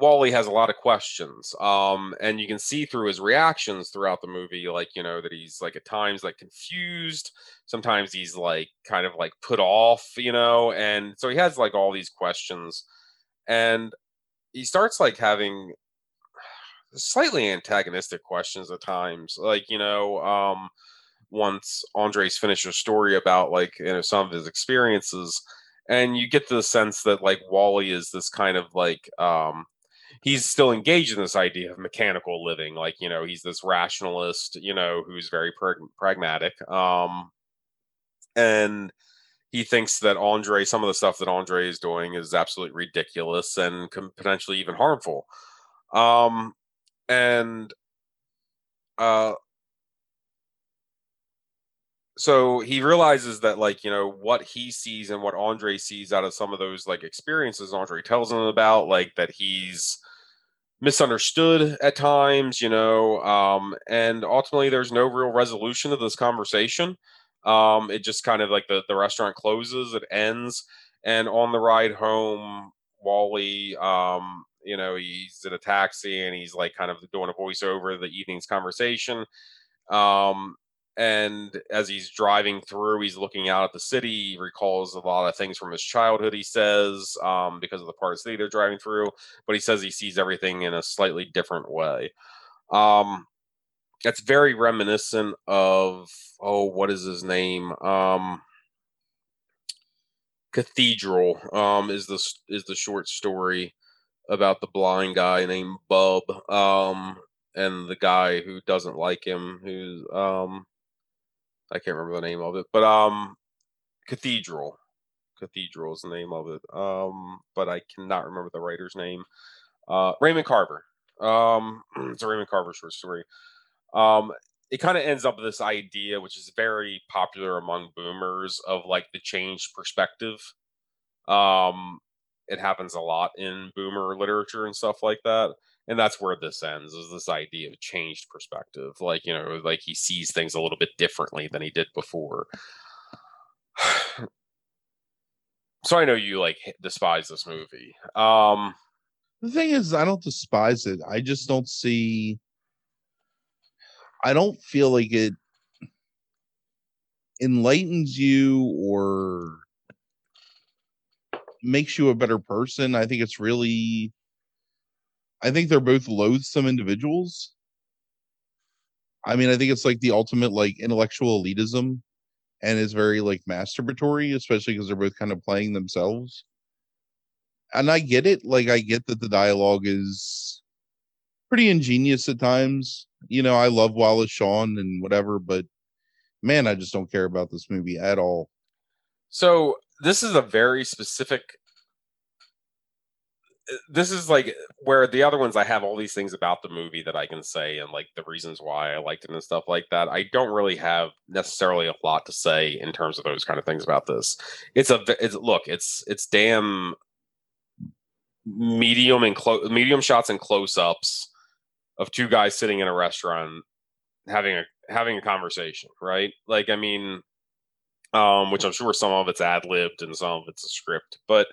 Wally has a lot of questions, um, and you can see through his reactions throughout the movie, like you know that he's like at times like confused, sometimes he's like kind of like put off, you know, and so he has like all these questions and he starts like having slightly antagonistic questions at times like you know um once andre's finished a story about like you know some of his experiences and you get the sense that like wally is this kind of like um he's still engaged in this idea of mechanical living like you know he's this rationalist you know who's very prag- pragmatic um and he thinks that Andre, some of the stuff that Andre is doing is absolutely ridiculous and potentially even harmful. Um, and uh, so he realizes that, like, you know, what he sees and what Andre sees out of some of those like experiences Andre tells him about, like that he's misunderstood at times, you know, um, and ultimately there's no real resolution to this conversation. Um, it just kind of like the, the restaurant closes, it ends, and on the ride home, Wally, um, you know, he's in a taxi and he's like kind of doing a voiceover of the evening's conversation. Um, and as he's driving through, he's looking out at the city. He recalls a lot of things from his childhood. He says, um, because of the part of the city they're driving through, but he says he sees everything in a slightly different way. Um, that's very reminiscent of oh, what is his name? Um, Cathedral um, is the is the short story about the blind guy named Bub um, and the guy who doesn't like him. Who's um, I can't remember the name of it, but um, Cathedral. Cathedral is the name of it. Um, but I cannot remember the writer's name. Uh, Raymond Carver. Um, it's a Raymond Carver short story. Um, it kind of ends up with this idea, which is very popular among boomers, of like the changed perspective. Um, it happens a lot in boomer literature and stuff like that. And that's where this ends is this idea of changed perspective. Like, you know, like he sees things a little bit differently than he did before. so I know you like despise this movie. Um, the thing is, I don't despise it. I just don't see I don't feel like it enlightens you or makes you a better person. I think it's really I think they're both loathsome individuals. I mean, I think it's like the ultimate like intellectual elitism and is very like masturbatory, especially because they're both kind of playing themselves. And I get it. Like I get that the dialogue is pretty ingenious at times. You know, I love Wallace Shawn and whatever, but man, I just don't care about this movie at all. So this is a very specific this is like where the other ones I have all these things about the movie that I can say and like the reasons why I liked it and stuff like that. I don't really have necessarily a lot to say in terms of those kind of things about this. It's a it's look, it's it's damn medium and close medium shots and close ups of two guys sitting in a restaurant having a having a conversation, right? Like I mean um which I'm sure some of it's ad libbed and some of it's a script, but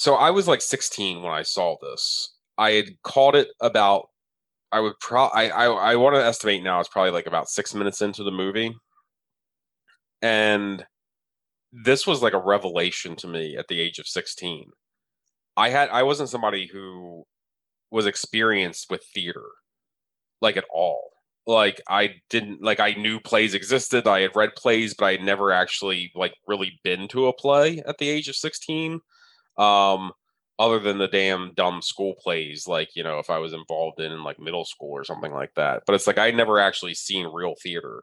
so I was like 16 when I saw this. I had caught it about I would pro I, I I want to estimate now it's probably like about six minutes into the movie. And this was like a revelation to me at the age of 16. I had I wasn't somebody who was experienced with theater like at all. Like I didn't like I knew plays existed. I had read plays, but I had never actually like really been to a play at the age of 16 um, other than the damn dumb school plays, like you know, if I was involved in, in like middle school or something like that. But it's like I never actually seen real theater.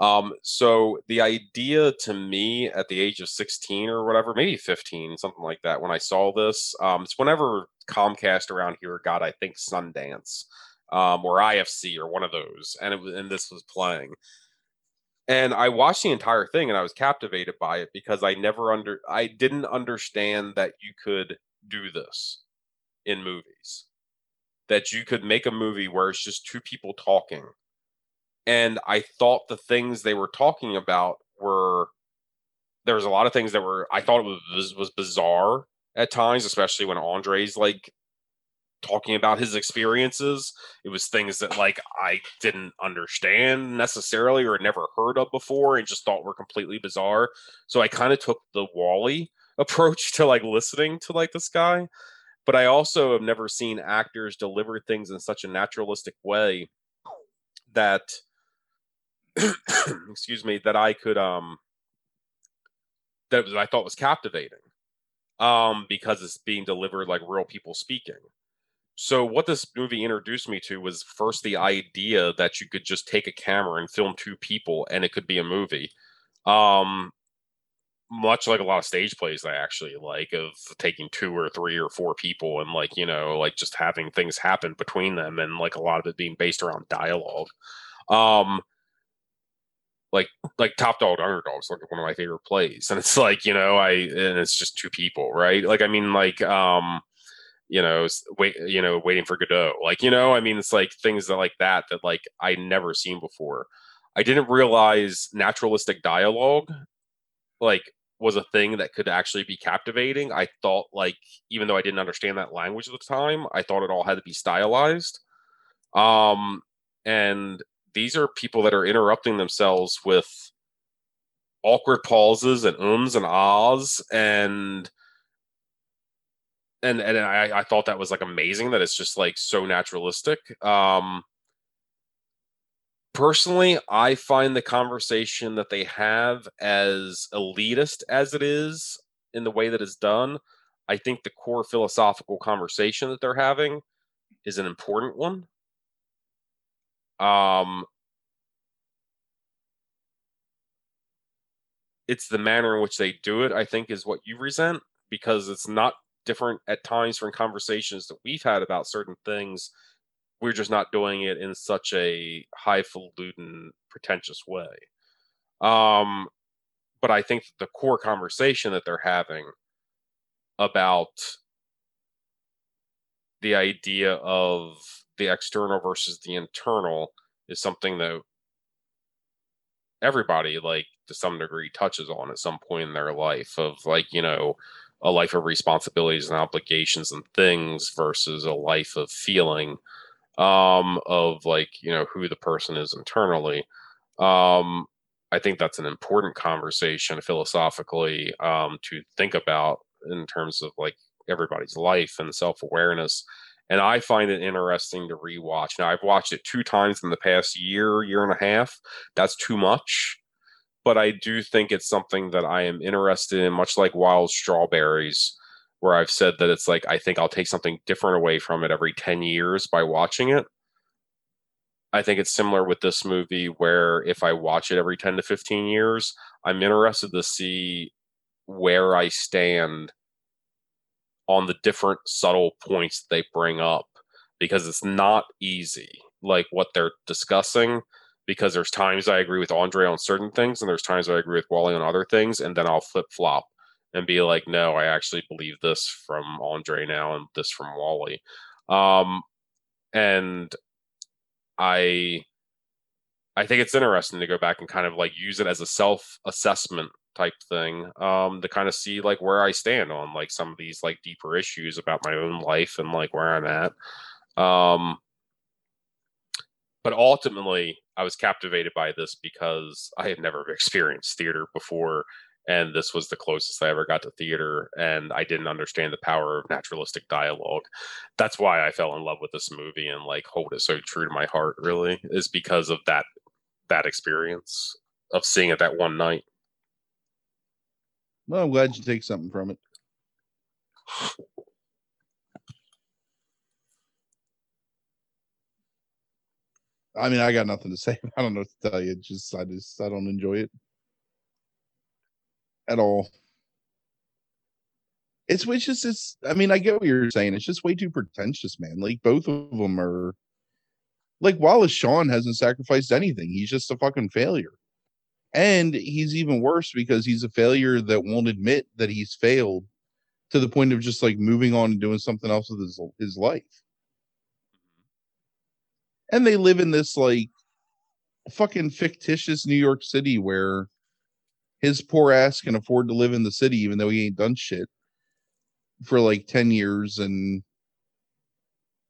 Um, so the idea to me at the age of 16 or whatever, maybe 15, something like that, when I saw this, um, it's whenever Comcast around here got, I think, Sundance um, or IFC or one of those, and it and this was playing and I watched the entire thing and I was captivated by it because I never under I didn't understand that you could do this in movies. That you could make a movie where it's just two people talking. And I thought the things they were talking about were there was a lot of things that were I thought it was was bizarre at times, especially when Andre's like talking about his experiences. It was things that like I didn't understand necessarily or never heard of before and just thought were completely bizarre. So I kind of took the Wally approach to like listening to like this guy. But I also have never seen actors deliver things in such a naturalistic way that excuse me, that I could um that was I thought was captivating. Um, because it's being delivered like real people speaking so what this movie introduced me to was first the idea that you could just take a camera and film two people and it could be a movie. Um much like a lot of stage plays i actually like of taking two or three or four people and like you know like just having things happen between them and like a lot of it being based around dialogue. Um like like Topdog/Underdog's like one of my favorite plays. And it's like you know i and it's just two people right? Like i mean like um you know, wait, you know, waiting for Godot. Like, you know, I mean, it's like things that like that that like I never seen before. I didn't realize naturalistic dialogue like was a thing that could actually be captivating. I thought like even though I didn't understand that language at the time, I thought it all had to be stylized. Um and these are people that are interrupting themselves with awkward pauses and ums and ahs and and and I, I thought that was like amazing that it's just like so naturalistic. Um, personally, I find the conversation that they have as elitist as it is in the way that it's done. I think the core philosophical conversation that they're having is an important one. Um, it's the manner in which they do it. I think is what you resent because it's not different at times from conversations that we've had about certain things. We're just not doing it in such a highfalutin, pretentious way. Um, but I think the core conversation that they're having about the idea of the external versus the internal is something that everybody like to some degree touches on at some point in their life of like you know a life of responsibilities and obligations and things versus a life of feeling um, of like you know who the person is internally um, i think that's an important conversation philosophically um, to think about in terms of like everybody's life and self-awareness and I find it interesting to rewatch. Now I've watched it two times in the past year, year and a half. That's too much, but I do think it's something that I am interested in, much like Wild Strawberries, where I've said that it's like I think I'll take something different away from it every ten years by watching it. I think it's similar with this movie, where if I watch it every ten to fifteen years, I'm interested to see where I stand on the different subtle points they bring up because it's not easy like what they're discussing because there's times I agree with Andre on certain things and there's times I agree with Wally on other things and then I'll flip flop and be like no I actually believe this from Andre now and this from Wally. Um and I I think it's interesting to go back and kind of like use it as a self assessment type thing um to kind of see like where I stand on like some of these like deeper issues about my own life and like where I'm at. Um but ultimately I was captivated by this because I had never experienced theater before and this was the closest I ever got to theater and I didn't understand the power of naturalistic dialogue. That's why I fell in love with this movie and like hold it so true to my heart really is because of that that experience of seeing it that one night. Well, I'm glad you take something from it. I mean, I got nothing to say. I don't know what to tell you. Just I just I don't enjoy it at all. It's it's just it's. I mean, I get what you're saying. It's just way too pretentious, man. Like both of them are. Like Wallace Shawn hasn't sacrificed anything. He's just a fucking failure. And he's even worse because he's a failure that won't admit that he's failed to the point of just like moving on and doing something else with his his life. And they live in this like fucking fictitious New York City where his poor ass can afford to live in the city even though he ain't done shit for like 10 years and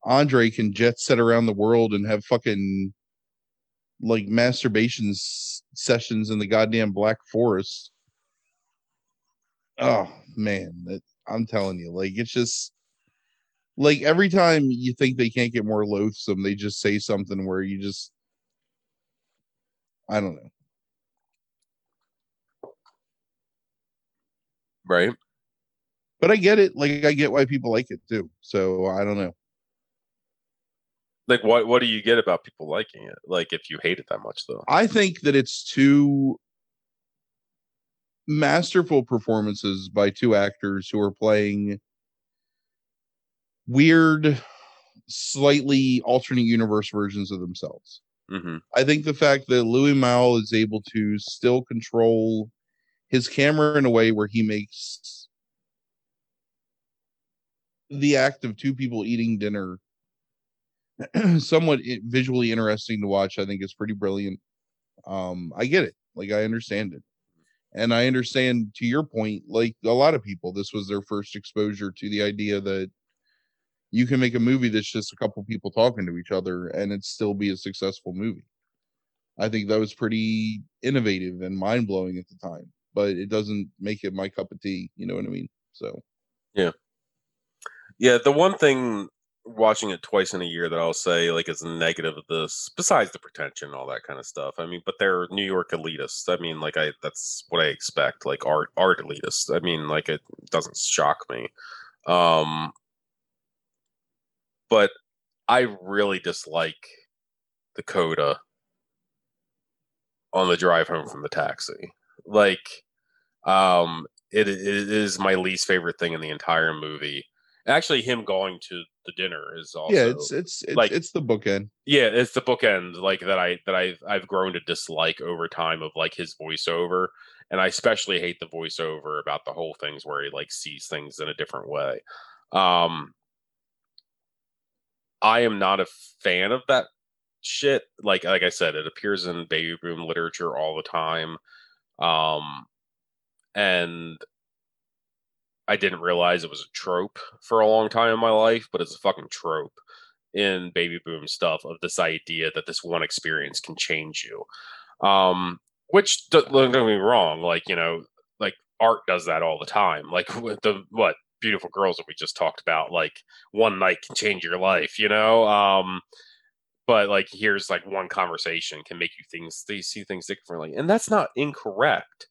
Andre can jet set around the world and have fucking like masturbation s- sessions in the goddamn Black Forest. Oh man, I'm telling you, like it's just like every time you think they can't get more loathsome, they just say something where you just I don't know. Right. But I get it. Like I get why people like it too. So I don't know. Like what what do you get about people liking it? Like if you hate it that much though. I think that it's two masterful performances by two actors who are playing weird, slightly alternate universe versions of themselves. Mm-hmm. I think the fact that Louis Malle is able to still control his camera in a way where he makes the act of two people eating dinner somewhat visually interesting to watch. I think is pretty brilliant. Um, I get it. Like I understand it. And I understand to your point, like a lot of people, this was their first exposure to the idea that you can make a movie that's just a couple people talking to each other and it still be a successful movie. I think that was pretty innovative and mind blowing at the time, but it doesn't make it my cup of tea. You know what I mean? So Yeah, Yeah. the one thing watching it twice in a year that I'll say like is negative of this, besides the pretension and all that kind of stuff. I mean, but they're New York elitists. I mean, like I that's what I expect, like art art elitists. I mean, like it doesn't shock me. Um but I really dislike the coda on the drive home from the taxi. Like um it, it is my least favorite thing in the entire movie. Actually, him going to the dinner is also yeah, it's it's it's like- it's the bookend. yeah, it's the bookend like that I that I I've grown to dislike over time of like his voiceover, and I especially hate the voiceover about the whole things where he like sees things in a different way. Um, I am not a fan of that shit. Like like I said, it appears in baby boom literature all the time, um, and I didn't realize it was a trope for a long time in my life, but it's a fucking trope in baby boom stuff of this idea that this one experience can change you. Um, which don't don't get me wrong, like you know, like art does that all the time. Like the what beautiful girls that we just talked about. Like one night can change your life, you know. Um, but like here's like one conversation can make you things they see things differently, and that's not incorrect,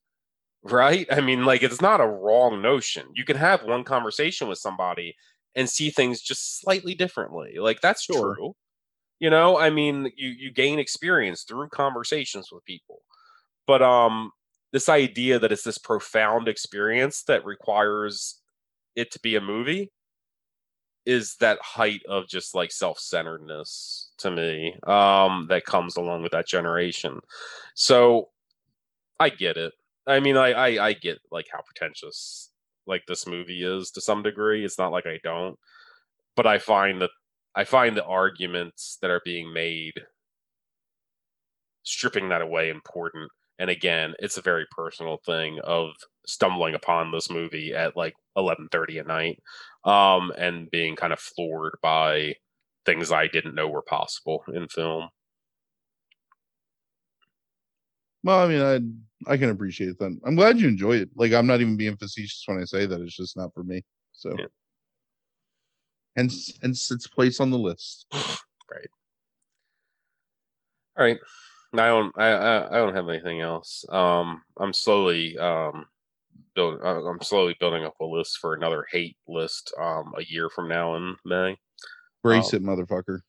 right? I mean, like it's not a wrong notion. You can have one conversation with somebody and see things just slightly differently. Like that's Sure. true. You know, I mean, you you gain experience through conversations with people. But um this idea that it's this profound experience that requires it to be a movie is that height of just like self-centeredness to me um that comes along with that generation. So I get it. I mean, I I, I get like how pretentious like this movie is to some degree. It's not like I don't, but I find that I find the arguments that are being made stripping that away important. And again, it's a very personal thing of stumbling upon this movie at like 11:30 at night um and being kind of floored by things I didn't know were possible in film. Well, I mean, I I can appreciate that. I'm glad you enjoy it. Like, I'm not even being facetious when I say that. It's just not for me. So, Yeah. hence, hence its place on the list. Right. All right. I don't I, I I don't have anything else. Um I'm slowly um build uh, I'm slowly building up a list for another hate list um a year from now in May. Brace Oh. it, motherfucker.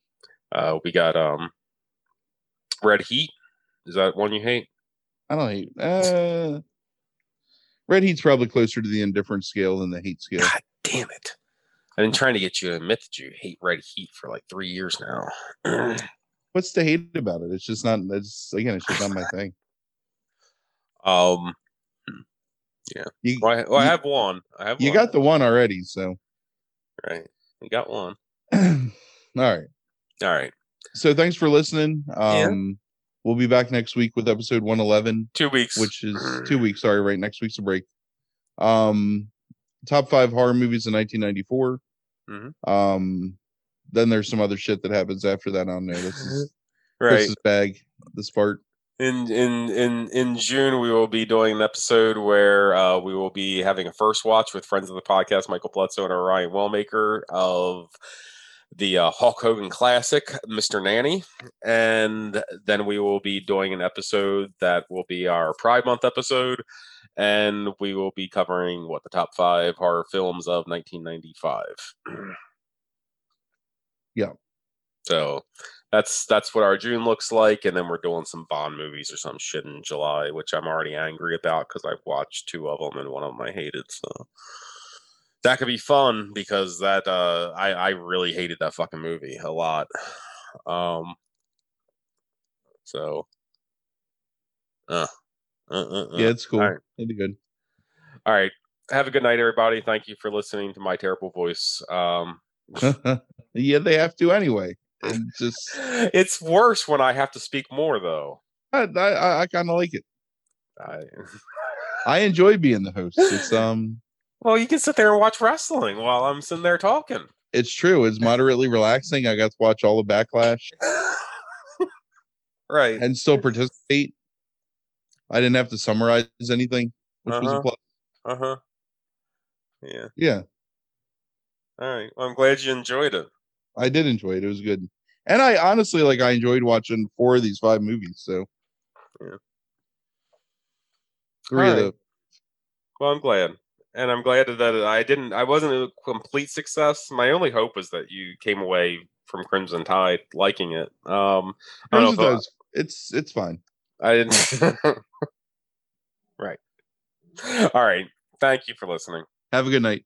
Uh we got um Red Heat. Is that one you hate? I don't hate. Uh, red heat's probably closer to the indifferent scale than the hate scale. God damn it. I've been trying to get you to admit that you hate Red Heat for like three years now. What's the hate about it? It's just not. It's again, it's just not my thing. um You well, I, well, I have one. I have you one. got the one already, so right. You got one. all right. All right. So thanks for listening. Yeah. Um, we'll be back next week with episode 111, Two weeks. which is two weeks. Sorry, right? Next week's a break. Um, top five horror movies in 1994. Mhm. Um, then there's some other shit that happens after that on there. This is Right. Chris's bag. This part. In in in in June we will be doing an episode where uh, we will be having a first watch with friends of the podcast, Michael Bledsoe and Orion Wellmaker of the uh, Hulk Hogan classic, Mr. Nanny, and then we will be doing an episode that will be our Pride Month episode, and we will be covering what the top five horror films of 1995. Yeah. So that's that's what our June looks like, and then we're doing some Bond movies or some shit in July, which I'm already angry about because I've watched two of them and one of them I hated. So that could be fun because that uh, I I really hated that fucking movie a lot. Um, so uh, uh, uh, uh. Yeah, it's cool. all right. It'll be good. all right. Have a good night, everybody. Thank you for listening to my terrible voice. Um, yeah, they have to anyway. It's just it's worse when I have to speak more, though. I I, I kind of like it. I, I enjoy being the host. It's um well, you can sit there and watch wrestling while I'm sitting there talking. it's true. It's moderately relaxing. I got to watch all the backlash right. and still participate. I didn't have to summarize anything, which was Uh-huh. a plus. Uh huh. Yeah. Yeah, All right. Well, I'm glad you enjoyed it. I did enjoy it. It was good. And I honestly like I enjoyed watching four of these five movies. So Yeah. three of Alright. the Well, I'm glad, and I'm glad that I didn't. I wasn't a complete success. My only hope is that you came away from Crimson Tide liking it. Um, I don't know Crimson Tide's- it's it's fine. I didn't. right. All right. Thank you for listening. Have a good night.